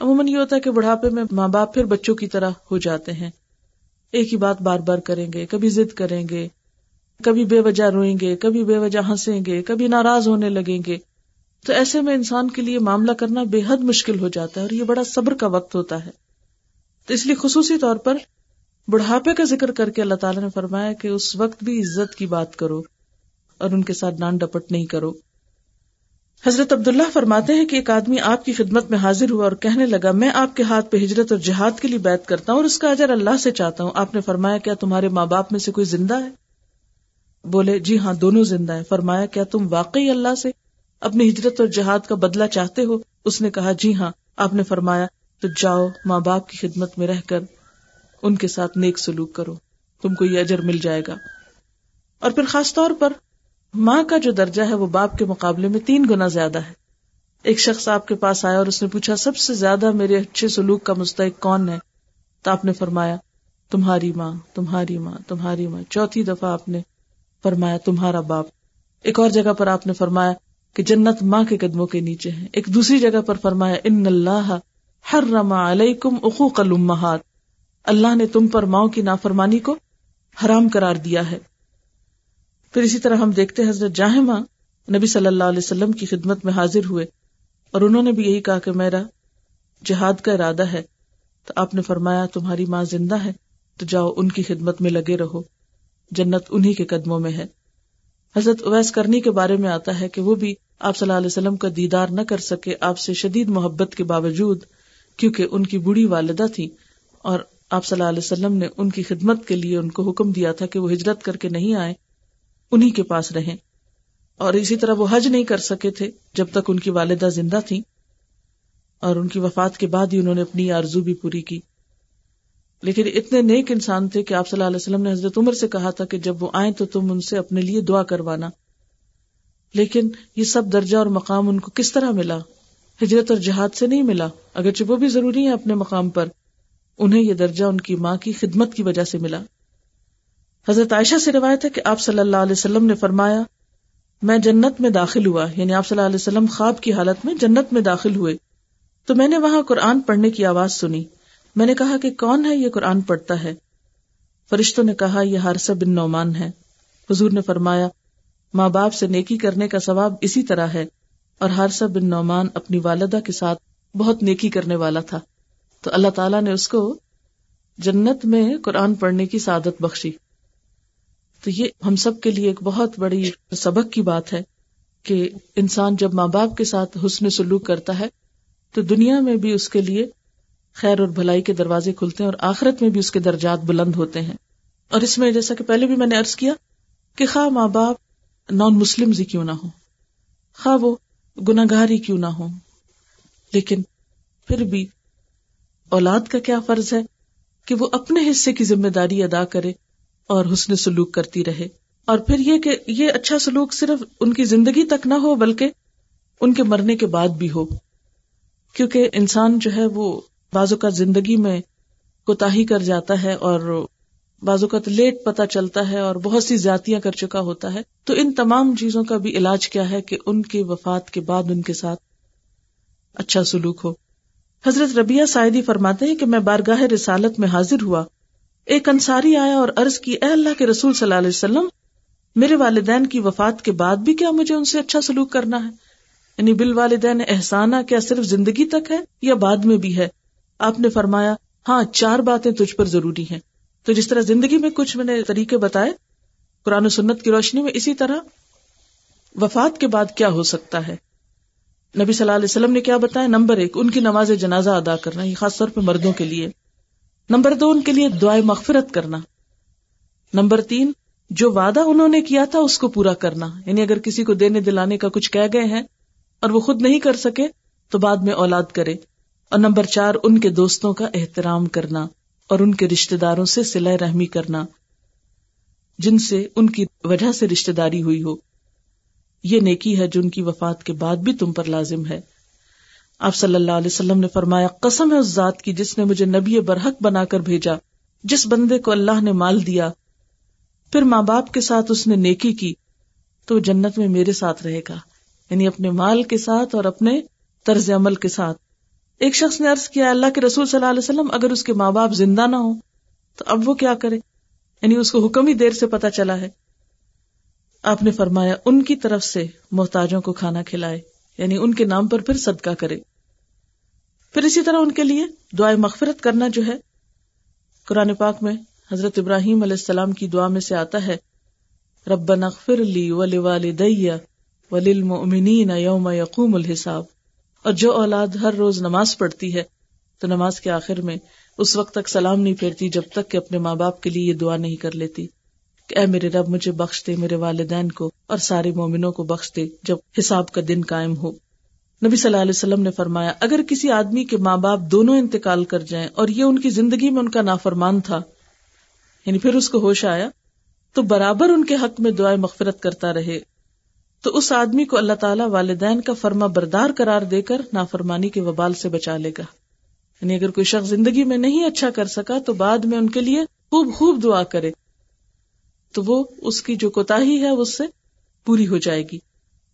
عموماً یہ ہوتا ہے کہ بڑھاپے میں ماں باپ پھر بچوں کی طرح ہو جاتے ہیں۔ ایک ہی بات بار بار کریں گے، کبھی ضد کریں گے، کبھی بے وجہ روئیں گے، کبھی بے وجہ ہنسیں گے، کبھی ناراض ہونے لگیں گے۔ تو ایسے میں انسان کے لیے معاملہ کرنا بے حد مشکل ہو جاتا ہے اور یہ بڑا صبر کا وقت ہوتا ہے۔ تو اس لیے خصوصی طور پر بڑھاپے کا ذکر کر کے اللہ تعالیٰ نے فرمایا کہ اس وقت بھی عزت کی بات کرو اور ان کے ساتھ ڈانٹ ڈپٹ نہیں کرو۔ حضرت عبداللہ فرماتے ہیں کہ ایک آدمی آپ کی خدمت میں حاضر ہوا اور کہنے لگا، میں آپ کے ہاتھ پہ ہجرت اور جہاد کے لیے بیت کرتا ہوں اور اس کا اجر اللہ سے چاہتا ہوں۔ آپ نے فرمایا، کیا تمہارے ماں باپ میں سے کوئی زندہ ہے؟ بولے جی ہاں دونوں زندہ ہے فرمایا، کیا تم واقعی اللہ سے اپنی ہجرت اور جہاد کا بدلہ چاہتے ہو؟ اس نے کہا جی ہاں۔ آپ نے فرمایا، تو جاؤ، ماں باپ کی خدمت میں رہ کر ان کے ساتھ نیک سلوک کرو۔ تم کو یہ اجر مل جائے گا۔ اور پھر خاص طور پر، ماں کا جو درجہ ہے، وہ باپ کے مقابلے میں تین گنا زیادہ ہے۔ ایک شخص آپ کے پاس آیا اور اس نے پوچھا، سب سے زیادہ میرے اچھے سلوک کا مستحق کون ہے؟ تو آپ نے فرمایا، تمہاری ماں تمہاری ماں تمہاری ماں۔ چوتھی دفعہ آپ نے فرمایا، تمہارا باپ۔ ایک اور جگہ پر آپ نے فرمایا کہ جنت ماں کے قدموں کے نیچے ہے۔ ایک دوسری جگہ پر فرمایا، ان اللہ ہر رما علیکم اخوق الامہات۔ اللہ نے تم پر ماؤں کی نافرمانی کو حرام قرار دیا ہے۔ پھر اسی طرح ہم دیکھتے ہیں حضرت جاہمہ، نبی صلی اللہ علیہ وسلم کی خدمت میں حاضر ہوئے اور انہوں نے بھی یہی کہا کہ میرا جہاد کا ارادہ ہے۔ تو آپ نے فرمایا، تمہاری ماں زندہ ہے، تو جاؤ ان کی خدمت میں لگے رہو۔ جنت انہی کے قدموں میں ہے۔ حضرت اویس کرنی کے بارے میں آتا ہے کہ وہ بھی آپ صلی اللہ علیہ وسلم کا دیدار نہ کر سکے، آپ سے شدید محبت کے باوجود، کیونکہ ان کی بڑی والدہ تھی اور آپ صلی اللہ علیہ وسلم نے ان کی خدمت کے لیے ان کو حکم دیا تھا کہ وہ ہجرت کر کے نہیں آئے انہی کے پاس رہیں۔ اور اسی طرح وہ حج نہیں کر سکے تھے جب تک ان کی والدہ زندہ تھی اور ان کی وفات کے بعد ہی انہوں نے اپنی آرزو بھی پوری کی۔ لیکن اتنے نیک انسان تھے کہ آپ صلی اللہ علیہ وسلم نے حضرت عمر سے کہا تھا کہ جب وہ آئیں تو تم ان سے اپنے لیے دعا کروانا۔ لیکن یہ سب درجہ اور مقام ان کو کس طرح ملا؟ ہجرت اور جہاد سے نہیں ملا، اگرچہ وہ بھی ضروری ہے اپنے مقام پر۔ انہیں یہ درجہ ان کی ماں کی خدمت کی وجہ سے ملا۔ حضرت عائشہ سے روایت ہے کہ آپ صلی اللہ علیہ وسلم نے فرمایا، میں جنت میں داخل ہوا یعنی آپ صلی اللہ علیہ وسلم خواب کی حالت میں جنت میں داخل ہوئے، تو میں نے وہاں قرآن پڑھنے کی آواز سنی۔ میں نے کہا کہ کون ہے یہ قرآن پڑھتا ہے؟ فرشتوں نے کہا، یہ ہارسہ بن نعمان ہے۔ حضور نے فرمایا، ماں باپ سے نیکی کرنے کا ثواب اسی طرح ہے، اور ہارسہ بن نعمان اپنی والدہ کے ساتھ بہت نیکی کرنے والا تھا۔ تو اللہ تعالیٰ نے اس کو جنت میں قرآن پڑھنے کی سعادت بخشی۔ تو یہ ہم سب کے لیے ایک بہت بڑی سبق کی بات ہے کہ انسان جب ماں باپ کے ساتھ حسن سلوک کرتا ہے تو دنیا میں بھی اس کے لیے خیر اور بھلائی کے دروازے کھلتے ہیں اور آخرت میں بھی اس کے درجات بلند ہوتے ہیں۔ اور اس میں جیسا کہ پہلے بھی میں نے ارض کیا کہ خواہ ماں باپ نان مسلم ہی کیوں نہ ہو خواہ وہ گناگار ہی کیوں نہ ہو لیکن پھر بھی اولاد کا کیا فرض ہے کہ وہ اپنے حصے کی ذمہ داری ادا کرے اور حسن سلوک کرتی رہے؟ اور پھر یہ کہ یہ اچھا سلوک صرف ان کی زندگی تک نہ ہو، بلکہ ان کے مرنے کے بعد بھی ہو۔ کیونکہ انسان جو ہے وہ بازو کا زندگی میں کوتا کر جاتا ہے اور بازو کا لیٹ پتا چلتا ہے اور بہت سی زیاتیاں کر چکا ہوتا ہے۔ تو ان تمام چیزوں کا بھی علاج کیا ہے کہ ان کی وفات کے بعد ان کے ساتھ اچھا سلوک ہو۔ حضرت ربیہ سائدی فرماتے ہیں کہ میں بارگاہ رسالت میں حاضر ہوا۔ ایک انصاری آیا اور عرض کی، اے اللہ کے رسول صلی اللہ علیہ وسلم، میرے والدین کی وفات کے بعد بھی کیا مجھے ان سے اچھا سلوک کرنا ہے؟ یعنی بال والدین احسانہ کیا صرف زندگی تک ہے یا بعد میں بھی ہے؟ آپ نے فرمایا ہاں چار باتیں تجھ پر ضروری ہیں۔ تو جس طرح زندگی میں کچھ میں نے طریقے بتائے، قرآن و سنت کی روشنی میں اسی طرح وفات کے بعد کیا ہو سکتا ہے؟ نبی صلی اللہ علیہ وسلم نے کیا بتایا؟ نمبر ایک، ان کی نماز جنازہ ادا کرنا، یہ خاص طور پہ مردوں کے لیے۔ نمبر دو، ان کے لیے دعائیں مغفرت کرنا۔ نمبر تین، جو وعدہ انہوں نے کیا تھا اس کو پورا کرنا۔ یعنی اگر کسی کو دینے دلانے کا کچھ کہہ گئے ہیں اور وہ خود نہیں کر سکے، تو بعد میں اولاد کرے۔ اور نمبر چار، ان کے دوستوں کا احترام کرنا اور ان کے رشتے داروں سے سلح رحمی کرنا، جن سے ان کی وجہ سے رشتے داری ہوئی ہو۔ یہ نیکی ہے جو ان کی وفات کے بعد بھی تم پر لازم ہے۔ آپ صلی اللہ علیہ وسلم نے فرمایا، قسم ہے اس ذات کی جس نے مجھے نبی برحق بنا کر بھیجا، جس بندے کو اللہ نے مال دیا، پھر ماں باپ کے ساتھ اس نے نیکی کی، تو جنت میں میرے ساتھ رہے گا یعنی اپنے مال کے ساتھ اور اپنے طرز عمل کے ساتھ۔ ایک شخص نے عرض کیا، اللہ کے رسول صلی اللہ علیہ وسلم، اگر اس کے ماں باپ زندہ نہ ہو تو اب وہ کیا کرے؟ یعنی اس کو حکم ہی دیر سے پتا چلا ہے۔ آپ نے فرمایا، ان کی طرف سے محتاجوں کو کھانا کھلائے یعنی ان کے نام پر پھر صدقہ کرے۔ پھر اسی طرح ان کے لیے دعائیں مغفرت کرنا جو ہے، قرآن پاک میں حضرت ابراہیم علیہ السلام کی دعا میں سے آتا ہے رب نغفر لی ولی والدی ولیل یوم یقوم الحساب۔ اور جو اولاد ہر روز نماز پڑھتی ہے، تو نماز کے آخر میں اس وقت تک سلام نہیں پھیرتی جب تک کہ اپنے ماں باپ کے لیے یہ دعا نہیں کر لیتی۔ کہ اے میرے رب، مجھے بخش دے میرے والدین کو اور سارے مومنوں کو بخش دے جب حساب کا دن قائم ہو۔ نبی صلی اللہ علیہ وسلم نے فرمایا، اگر کسی آدمی کے ماں باپ دونوں انتقال کر جائیں اور یہ ان کی زندگی میں ان کا نافرمان تھا یعنی پھر اس کو ہوش آیا، تو برابر ان کے حق میں دعائیں مغفرت کرتا رہے۔ تو اس آدمی کو اللہ تعالیٰ والدین کا فرما بردار قرار دے کر نافرمانی کے وبال سے بچا لے گا۔ یعنی اگر کوئی شخص زندگی میں نہیں اچھا کر سکا، تو بعد میں ان کے لیے خوب خوب دعا کرے۔ تو وہ اس کی جو کوتا ہے اس سے پوری ہو جائے گی۔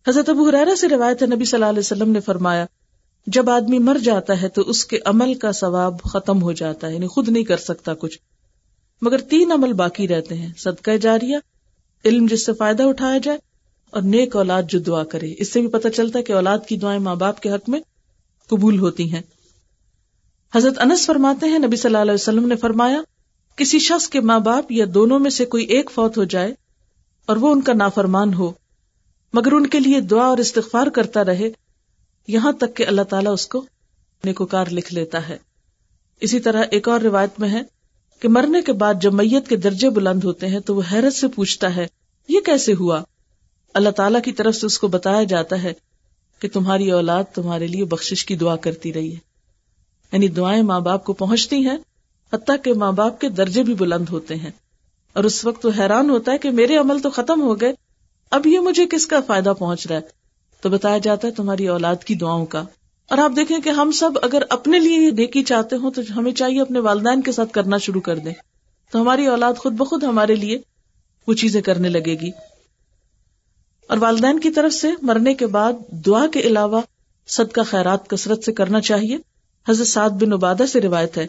حضرت ابو حرارا سے روایت ہے، نبی صلی اللہ علیہ وسلم نے فرمایا، جب آدمی مر جاتا ہے تو اس کے عمل کا ثواب ختم ہو جاتا ہے یعنی خود نہیں کر سکتا کچھ۔ مگر تین عمل باقی رہتے ہیں، صدقہ جاریہ، علم جس سے فائدہ اٹھایا جائے، اور نیک اولاد جو دعا کرے۔ اس سے بھی پتہ چلتا ہے کہ اولاد کی دعائیں ماں باپ کے حق میں قبول ہوتی ہیں۔ حضرت انس فرماتے ہیں، نبی صلی اللہ علیہ وسلم نے فرمایا کسی شخص کے ماں باپ یا دونوں میں سے کوئی ایک فوت ہو جائے اور وہ ان کا نافرمان ہو، مگر ان کے لیے دعا اور استغفار کرتا رہے، یہاں تک کہ اللہ تعالیٰ اس کو نیکوکار لکھ لیتا ہے۔ اسی طرح ایک اور روایت میں ہے کہ مرنے کے بعد جب میت کے درجے بلند ہوتے ہیں تو وہ حیرت سے پوچھتا ہے، یہ کیسے ہوا؟ اللہ تعالیٰ کی طرف سے اس کو بتایا جاتا ہے کہ تمہاری اولاد تمہارے لیے بخشش کی دعا کرتی رہی ہے۔ یعنی دعائیں ماں باپ کو پہنچتی ہیں حتیٰ کہ ماں باپ کے درجے بھی بلند ہوتے ہیں۔ اور اس وقت وہ حیران ہوتا ہے کہ میرے عمل تو ختم ہو گئے۔ اب یہ مجھے کس کا فائدہ پہنچ رہا ہے؟ تو بتایا جاتا ہے تمہاری اولاد کی دعاؤں کا۔ اور آپ دیکھیں کہ ہم سب اگر اپنے لیے یہ نیکی چاہتے ہوں تو ہمیں چاہیے اپنے والدین کے ساتھ کرنا شروع کر دیں۔ تو ہماری اولاد خود بخود ہمارے لیے وہ چیزیں کرنے لگے گی۔ اور والدین کی طرف سے مرنے کے بعد دعا کے علاوہ صدقہ خیرات کثرت سے کرنا چاہیے۔ حضرت سعد بن عبادہ سے روایت ہے۔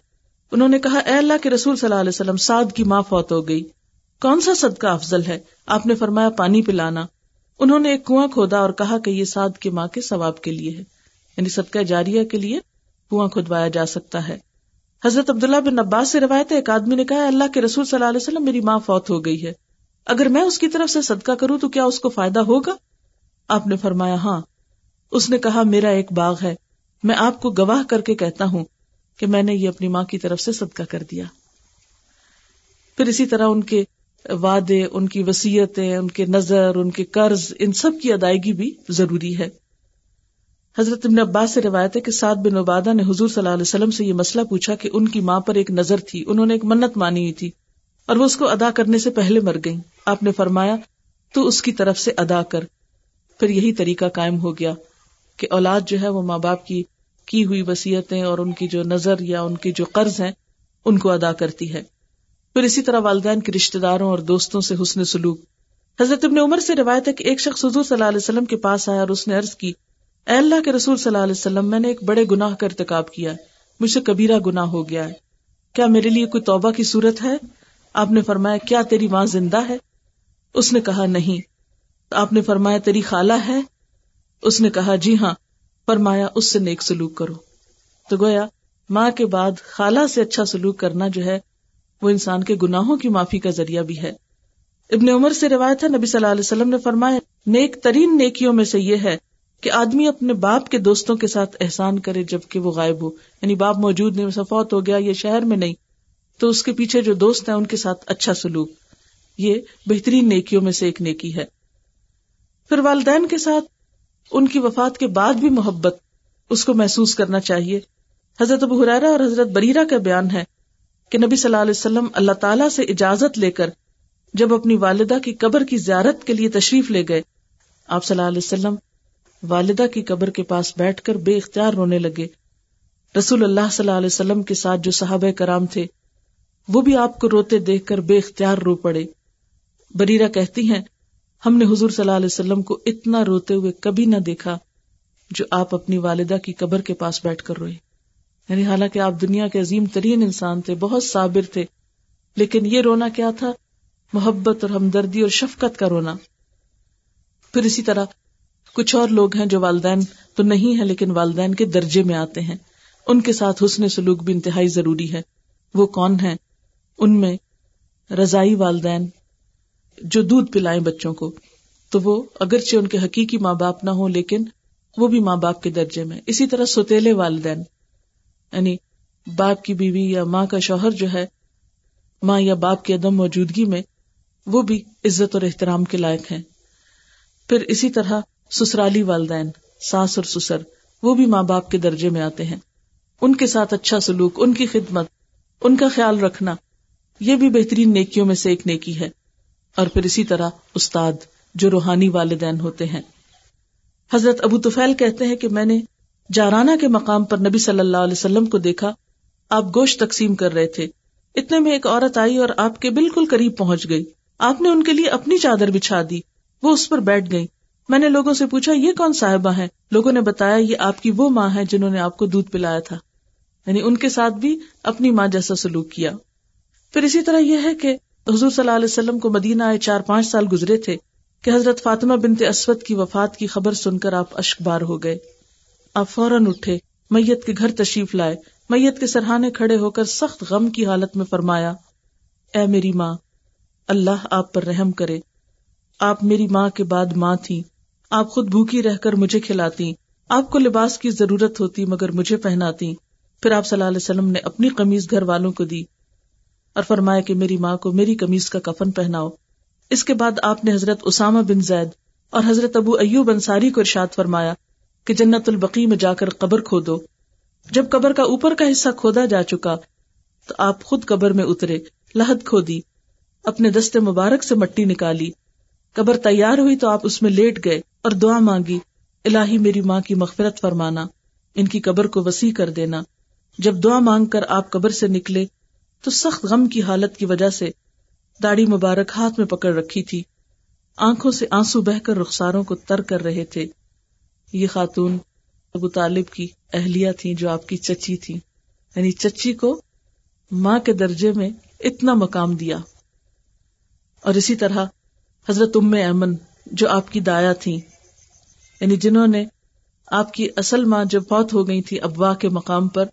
انہوں نے کہا، اے اللہ کے رسول صلی اللہ علیہ وسلم، سعد کی ماں فوت ہو گئی۔ کون سا صدقہ افضل ہے؟ آپ نے فرمایا، پانی پلانا۔ انہوں نے ایک کنواں کھودا اور کہا کہ یہ سعد کی ماں کے ثواب کے لیے ہے۔ یعنی صدقہ جاریہ کے لیے کنواں کھدوایا جا سکتا ہے۔ حضرت عبداللہ بن عباس سے روایت ہے، ایک آدمی نے کہا اللہ کے رسول صلی اللہ علیہ وسلم، میری ماں فوت ہو گئی ہے۔ اگر میں اس کی طرف سے صدقہ کروں تو کیا اس کو فائدہ ہوگا؟ آپ نے فرمایا ہاں۔ اس نے کہا، میرا ایک باغ ہے۔ میں آپ کو گواہ کر کے کہتا ہوں کہ میں نے یہ اپنی ماں کی طرف سے صدقہ کر دیا۔ پھر اسی طرح ان کے وعدے، ان کی وسیعتیں ان کے نظر، ان کے قرض، ان سب کی ادائیگی بھی ضروری ہے۔ حضرت ابن عباس سے روایت ہے کہ سعد بن عبادہ نے حضور صلی اللہ علیہ وسلم سے یہ مسئلہ پوچھا کہ ان کی ماں پر ایک نظر تھی، انہوں نے ایک منت مانی ہوئی تھی اور وہ اس کو ادا کرنے سے پہلے مر گئی آپ نے فرمایا، تو اس کی طرف سے ادا کر۔ پھر یہی طریقہ قائم ہو گیا کہ اولاد جو ہے وہ ماں باپ کی کی ہوئی وسیعتیں اور ان کی جو نظر یا ان کے جو قرض ہیں، ان کو ادا کرتی ہے۔ پھر اسی طرح والدین کے رشتے داروں اور دوستوں سے حسن سلوک۔ حضرت ابن عمر سے روایت ہے کہ ایک شخص حضور صلی اللہ علیہ وسلم کے پاس آیا اور اس نے عرض کی، اے اللہ کے رسول صلی اللہ علیہ وسلم، میں نے ایک بڑے گناہ کا ارتکاب کیا مجھ سے کبیرہ گناہ ہو گیا ہے۔ کیا میرے لیے کوئی توبہ کی صورت ہے؟ آپ نے فرمایا، کیا تیری ماں زندہ ہے؟ اس نے کہا، نہیں۔ آپ نے فرمایا، تیری خالہ ہے؟ اس نے کہا جی ہاں۔ فرمایا، اس سے نیک سلوک کرو۔ تو گویا، ماں کے بعد خالہ سے اچھا سلوک کرنا جو ہے، وہ انسان کے گناہوں کی معافی کا ذریعہ بھی ہے۔ ابن عمر سے روایت ہے، نبی صلی اللہ علیہ وسلم نے فرمایا، نیک ترین نیکیوں میں سے یہ ہے کہ آدمی اپنے باپ کے دوستوں کے ساتھ احسان کرے جبکہ وہ غائب ہو۔ یعنی باپ موجود نہیں سفوت ہو گیا، یہ شہر میں نہیں۔ تو اس کے پیچھے جو دوست ہیں، ان کے ساتھ اچھا سلوک۔ یہ بہترین نیکیوں میں سے ایک نیکی ہے۔ پھر والدین کے ساتھ ان کی وفات کے بعد بھی محبت اس کو محسوس کرنا چاہیے۔ حضرت ابو حرارا اور حضرت بریرا کا بیان ہے کہ نبی صلی اللہ علیہ وسلم اللہ تعالیٰ سے اجازت لے کر جب اپنی والدہ کی قبر کی زیارت کے لیے تشریف لے گئے، آپ صلی اللہ علیہ وسلم والدہ کی قبر کے پاس بیٹھ کر بے اختیار رونے لگے۔ رسول اللہ صلی اللہ علیہ وسلم کے ساتھ جو صحابہ کرام تھے، وہ بھی آپ کو روتے دیکھ کر بے اختیار رو پڑے۔ بریرا کہتی ہیں ہم نے حضور صلی اللہ علیہ وسلم کو اتنا روتے ہوئے کبھی نہ دیکھا جو آپ اپنی والدہ کی قبر کے پاس بیٹھ کر روئے۔ یعنی حالانکہ آپ دنیا کے عظیم ترین انسان تھے، بہت صابر تھے، لیکن یہ رونا کیا تھا؟ محبت اور ہمدردی اور شفقت کا رونا۔ پھر اسی طرح کچھ اور لوگ ہیں جو والدین تو نہیں ہے لیکن والدین کے درجے میں آتے ہیں۔ ان کے ساتھ حسن سلوک بھی انتہائی ضروری ہے۔ وہ کون ہیں؟ ان میں رضائی والدین جو دودھ پلائیں بچوں کو، تو وہ اگرچہ ان کے حقیقی ماں باپ نہ ہو لیکن وہ بھی ماں باپ کے درجے میں۔ اسی طرح سوتےلے والدین یعنی باپ کی بیوی یا ماں کا شوہر جو ہے، ماں یا باپ کی عدم موجودگی میں وہ بھی عزت اور احترام کے لائق ہیں۔ پھر اسی طرح سسرالی والدین، ساس اور سسر، وہ بھی ماں باپ کے درجے میں آتے ہیں۔ ان کے ساتھ اچھا سلوک، ان کی خدمت، ان کا خیال رکھنا، یہ بھی بہترین نیکیوں میں سے ایک نیکی ہے۔ اور پھر اسی طرح استاد جو روحانی والدین ہوتے ہیں۔ حضرت ابو توفیل کہتے ہیں کہ میں نے جارانہ کے مقام پر نبی صلی اللہ علیہ وسلم کو دیکھا، آپ گوشت تقسیم کر رہے تھے۔ اتنے میں ایک عورت آئی اور آپ کے بالکل قریب پہنچ گئی۔ آپ نے ان کے لیے اپنی چادر بچھا دی۔ وہ اس پر بیٹھ گئی میں نے لوگوں سے پوچھا، یہ کون صاحبہ ہے لوگوں نے بتایا، یہ آپ کی وہ ماں ہے جنہوں نے آپ کو دودھ پلایا تھا۔ یعنی ان کے ساتھ بھی اپنی ماں جیسا سلوک کیا۔ پھر اسی طرح یہ ہے کہ حضور صلی اللہ علیہ وسلم کو مدینہ آئے چار پانچ سال گزرے تھے کہ حضرت فاطمہ بنت اسود کی وفات کی خبر سن کر آپ اشک بار ہو گئے۔ آپ فوراً اٹھے، میت کے گھر تشریف لائے۔ میت کے سرحانے کھڑے ہو کر سخت غم کی حالت میں فرمایا، اے میری ماں، اللہ آپ پر رحم کرے۔ آپ میری ماں کے بعد ماں تھی آپ خود بھوکی رہ کر مجھے کھلاتی۔ آپ کو لباس کی ضرورت ہوتی مگر مجھے پہناتی۔ پھر آپ صلی اللہ علیہ وسلم نے اپنی قمیض گھر والوں کو دی۔ اور فرمایا کہ میری ماں کو میری قمیض کا کفن پہناؤ۔ اس کے بعد آپ نے حضرت اسامہ بن زید اور حضرت ابو ایوب انصاری کو ارشاد فرمایا کہ جنت البقی میں جا کر قبر کھودو۔ جب قبر کا اوپر کا حصہ کھودا جا چکا، تو آپ خود قبر میں اترے، لہد کھودی، اپنے دستے مبارک سے مٹی نکالی۔ قبر تیار ہوئی تو آپ اس میں لیٹ گئے اور دعا مانگی، الہی میری ماں کی مغفرت فرمانا، ان کی قبر کو وسیع کر دینا۔ جب دعا مانگ کر آپ قبر سے نکلے تو سخت غم کی حالت کی وجہ سے داڑھی مبارک ہاتھ میں پکڑ رکھی تھی۔ آنکھوں سے آنسو بہ کر رخساروں کو تر کر رہے تھے۔ یہ خاتون ابو طالب کی اہلیہ تھی جو آپ کی چچی تھی یعنی چچی کو ماں کے درجے میں اتنا مقام دیا۔ اور اسی طرح حضرت ام ایمن جو آپ کی دایا تھی یعنی جنہوں نے آپ کی اصل ماں جب فوت ہو گئی تھی ابوا کے مقام پر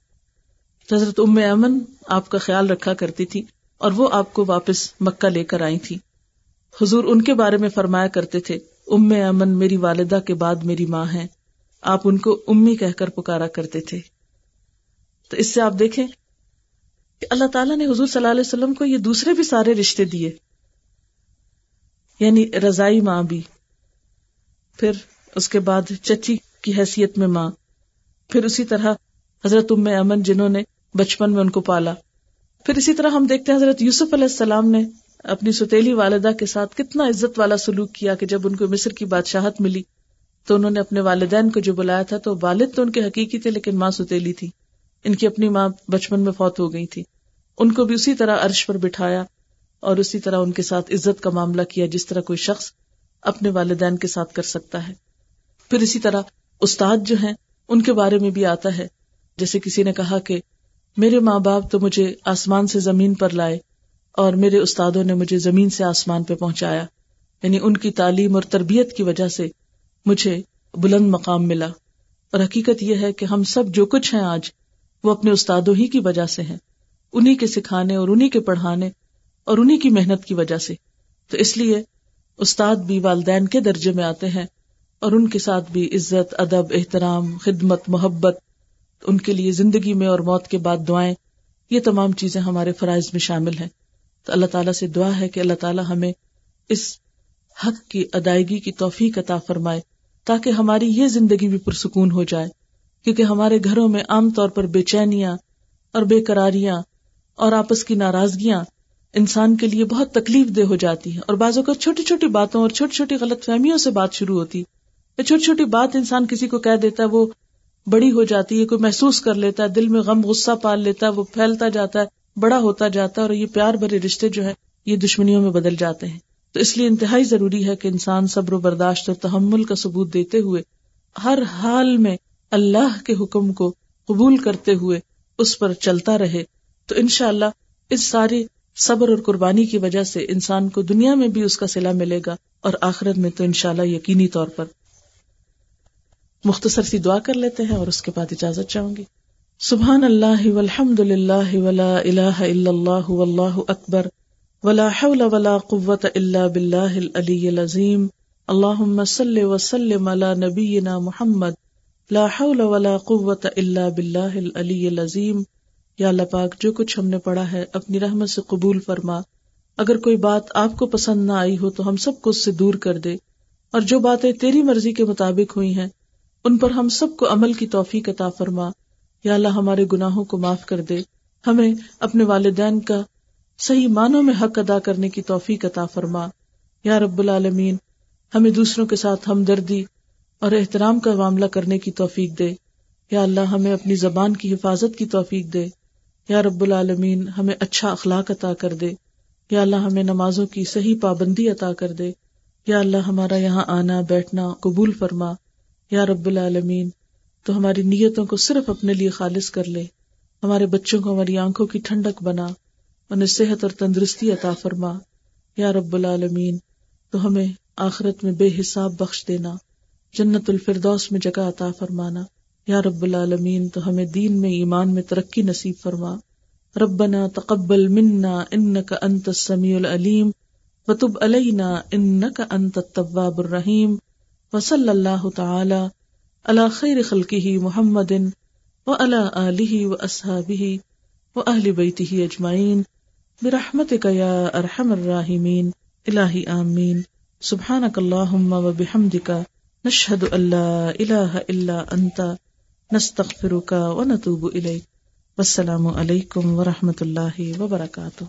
حضرت ام ایمن آپ کا خیال رکھا کرتی تھی اور وہ آپ کو واپس مکہ لے کر آئی تھی۔ حضور ان کے بارے میں فرمایا کرتے تھے، ام امن میری والدہ کے بعد میری ماں ہے آپ ان کو امی کہہ کر پکارا کرتے تھے۔ تو اس سے آپ دیکھیں کہ اللہ تعالیٰ نے حضور صلی اللہ علیہ وسلم کو یہ دوسرے بھی سارے رشتے دیے۔ یعنی رضائی ماں بھی، پھر اس کے بعد چچی کی حیثیت میں ماں، پھر اسی طرح حضرت ام امن جنہوں نے بچپن میں ان کو پالا۔ پھر اسی طرح ہم دیکھتے ہیں حضرت یوسف علیہ السلام نے اپنی ستیلی والدہ کے ساتھ کتنا عزت والا سلوک کیا کہ جب ان کو مصر کی بادشاہت ملی، تو انہوں نے اپنے والدین کو جو بلایا تھا تو والد تو ان کے حقیقی تھے لیکن ماں ستیلی تھی۔ ان کی اپنی ماں بچپن میں فوت ہو گئی تھی۔ ان کو بھی اسی طرح عرش پر بٹھایا اور اسی طرح ان کے ساتھ عزت کا معاملہ کیا جس طرح کوئی شخص اپنے والدین کے ساتھ کر سکتا ہے۔ پھر اسی طرح استاد جو ہیں، ان کے بارے میں بھی آتا ہے۔ جیسے کسی نے کہا کہ میرے ماں باپ تو مجھے آسمان سے زمین پر لائے اور میرے استادوں نے مجھے زمین سے آسمان پہ پہنچایا۔ یعنی ان کی تعلیم اور تربیت کی وجہ سے مجھے بلند مقام ملا۔ اور حقیقت یہ ہے کہ ہم سب جو کچھ ہیں آج، وہ اپنے استادوں ہی کی وجہ سے ہیں۔ انہی کے سکھانے اور انہی کے پڑھانے اور انہی کی محنت کی وجہ سے۔ تو اس لیے استاد بھی والدین کے درجے میں آتے ہیں اور ان کے ساتھ بھی عزت، ادب، احترام، خدمت، محبت ان کے لیے زندگی میں اور موت کے بعد دعائیں، یہ تمام چیزیں ہمارے فرائض میں شامل ہیں۔ تو اللہ تعالیٰ سے دعا ہے کہ اللہ تعالیٰ ہمیں اس حق کی ادائیگی کی توفیق عطا فرمائے، تاکہ ہماری یہ زندگی بھی پرسکون ہو جائے۔ کیونکہ ہمارے گھروں میں عام طور پر بے چینیاں اور بے قراریاں اور آپس کی ناراضگیاں انسان کے لیے بہت تکلیف دہ ہو جاتی ہیں۔ اور بعضوں کا چھوٹی چھوٹی باتوں اور چھوٹی چھوٹی غلط فہمیوں سے بات شروع ہوتی ہے۔ چھوٹی چھوٹی بات انسان کسی کو کہہ دیتا ہے، وہ بڑی ہو جاتی ہے، کوئی محسوس کر لیتا ہے، دل میں غم، غصہ پال لیتا ہے، وہ پھیلتا جاتا ہے، بڑا ہوتا جاتا ہے اور یہ پیار بھرے رشتے جو ہے یہ دشمنیوں میں بدل جاتے ہیں۔ تو اس لیے انتہائی ضروری ہے کہ انسان صبر و برداشت اور تحمل کا ثبوت دیتے ہوئے ہر حال میں اللہ کے حکم کو قبول کرتے ہوئے اس پر چلتا رہے۔ تو انشاءاللہ اللہ اس ساری صبر اور قربانی کی وجہ سے انسان کو دنیا میں بھی اس کا سلا ملے گا اور آخرت میں تو انشاءاللہ یقینی طور پر مختصر سی دعا کر لیتے ہیں اور اس کے بعد اجازت چاہوں گی۔ سبحان اللہ والحمد للہ ولا الہ الا اللہ واللہ اکبر ولا حول ولا قوة الا باللہ العلی العظیم۔ اللهم صل وسلم على نبينا محمد۔ لا حول ولا قوة الا بالله العلي العظيم یا اللہ پاک، جو کچھ ہم نے پڑھا ہے، اپنی رحمت سے قبول فرما۔ اگر کوئی بات آپ کو پسند نہ آئی ہو تو ہم سب کو اس سے دور کر دے۔ اور جو باتیں تیری مرضی کے مطابق ہوئی ہیں ان پر ہم سب کو عمل کی توفیق عطا فرما۔ یا اللہ ہمارے گناہوں کو معاف کر دے۔ ہمیں اپنے والدین کا صحیح معنوں میں حق ادا کرنے کی توفیق عطا فرما۔ یا رب العالمین، ہمیں دوسروں کے ساتھ ہمدردی اور احترام کا معاملہ کرنے کی توفیق دے۔ یا اللہ ہمیں اپنی زبان کی حفاظت کی توفیق دے۔ یا رب العالمین، ہمیں اچھا اخلاق عطا کر دے۔ یا اللہ ہمیں نمازوں کی صحیح پابندی عطا کر دے۔ یا اللہ ہمارا یہاں آنا بیٹھنا قبول فرما۔ یا رب العالمین، تو ہماری نیتوں کو صرف اپنے لیے خالص کر لے۔ ہمارے بچوں کو ہماری آنکھوں کی ٹھنڈک بنا، انہیں صحت اور تندرستی عطا فرما۔ یا رب العالمین، تو ہمیں آخرت میں بے حساب بخش دینا، جنت الفردوس میں جگہ عطا فرمانا۔ یا رب العالمین، تو ہمیں دین میں ایمان میں ترقی نصیب فرما۔ ربنا تقبل منا انك انت السميع العليم وتب علينا انك انت التواب الرحيم وصلى الله تعالى على خير خلقه محمد وعلى اله واصحابه واهل بيته اجمعين برحمتك يا ارحم الراحمين الہی آمین سبحانك اللهم وبحمدك نشهد ان لا اله الا انت نستغفرك ونتوب اليك السلام علیکم ورحمۃ اللہ وبرکاتہ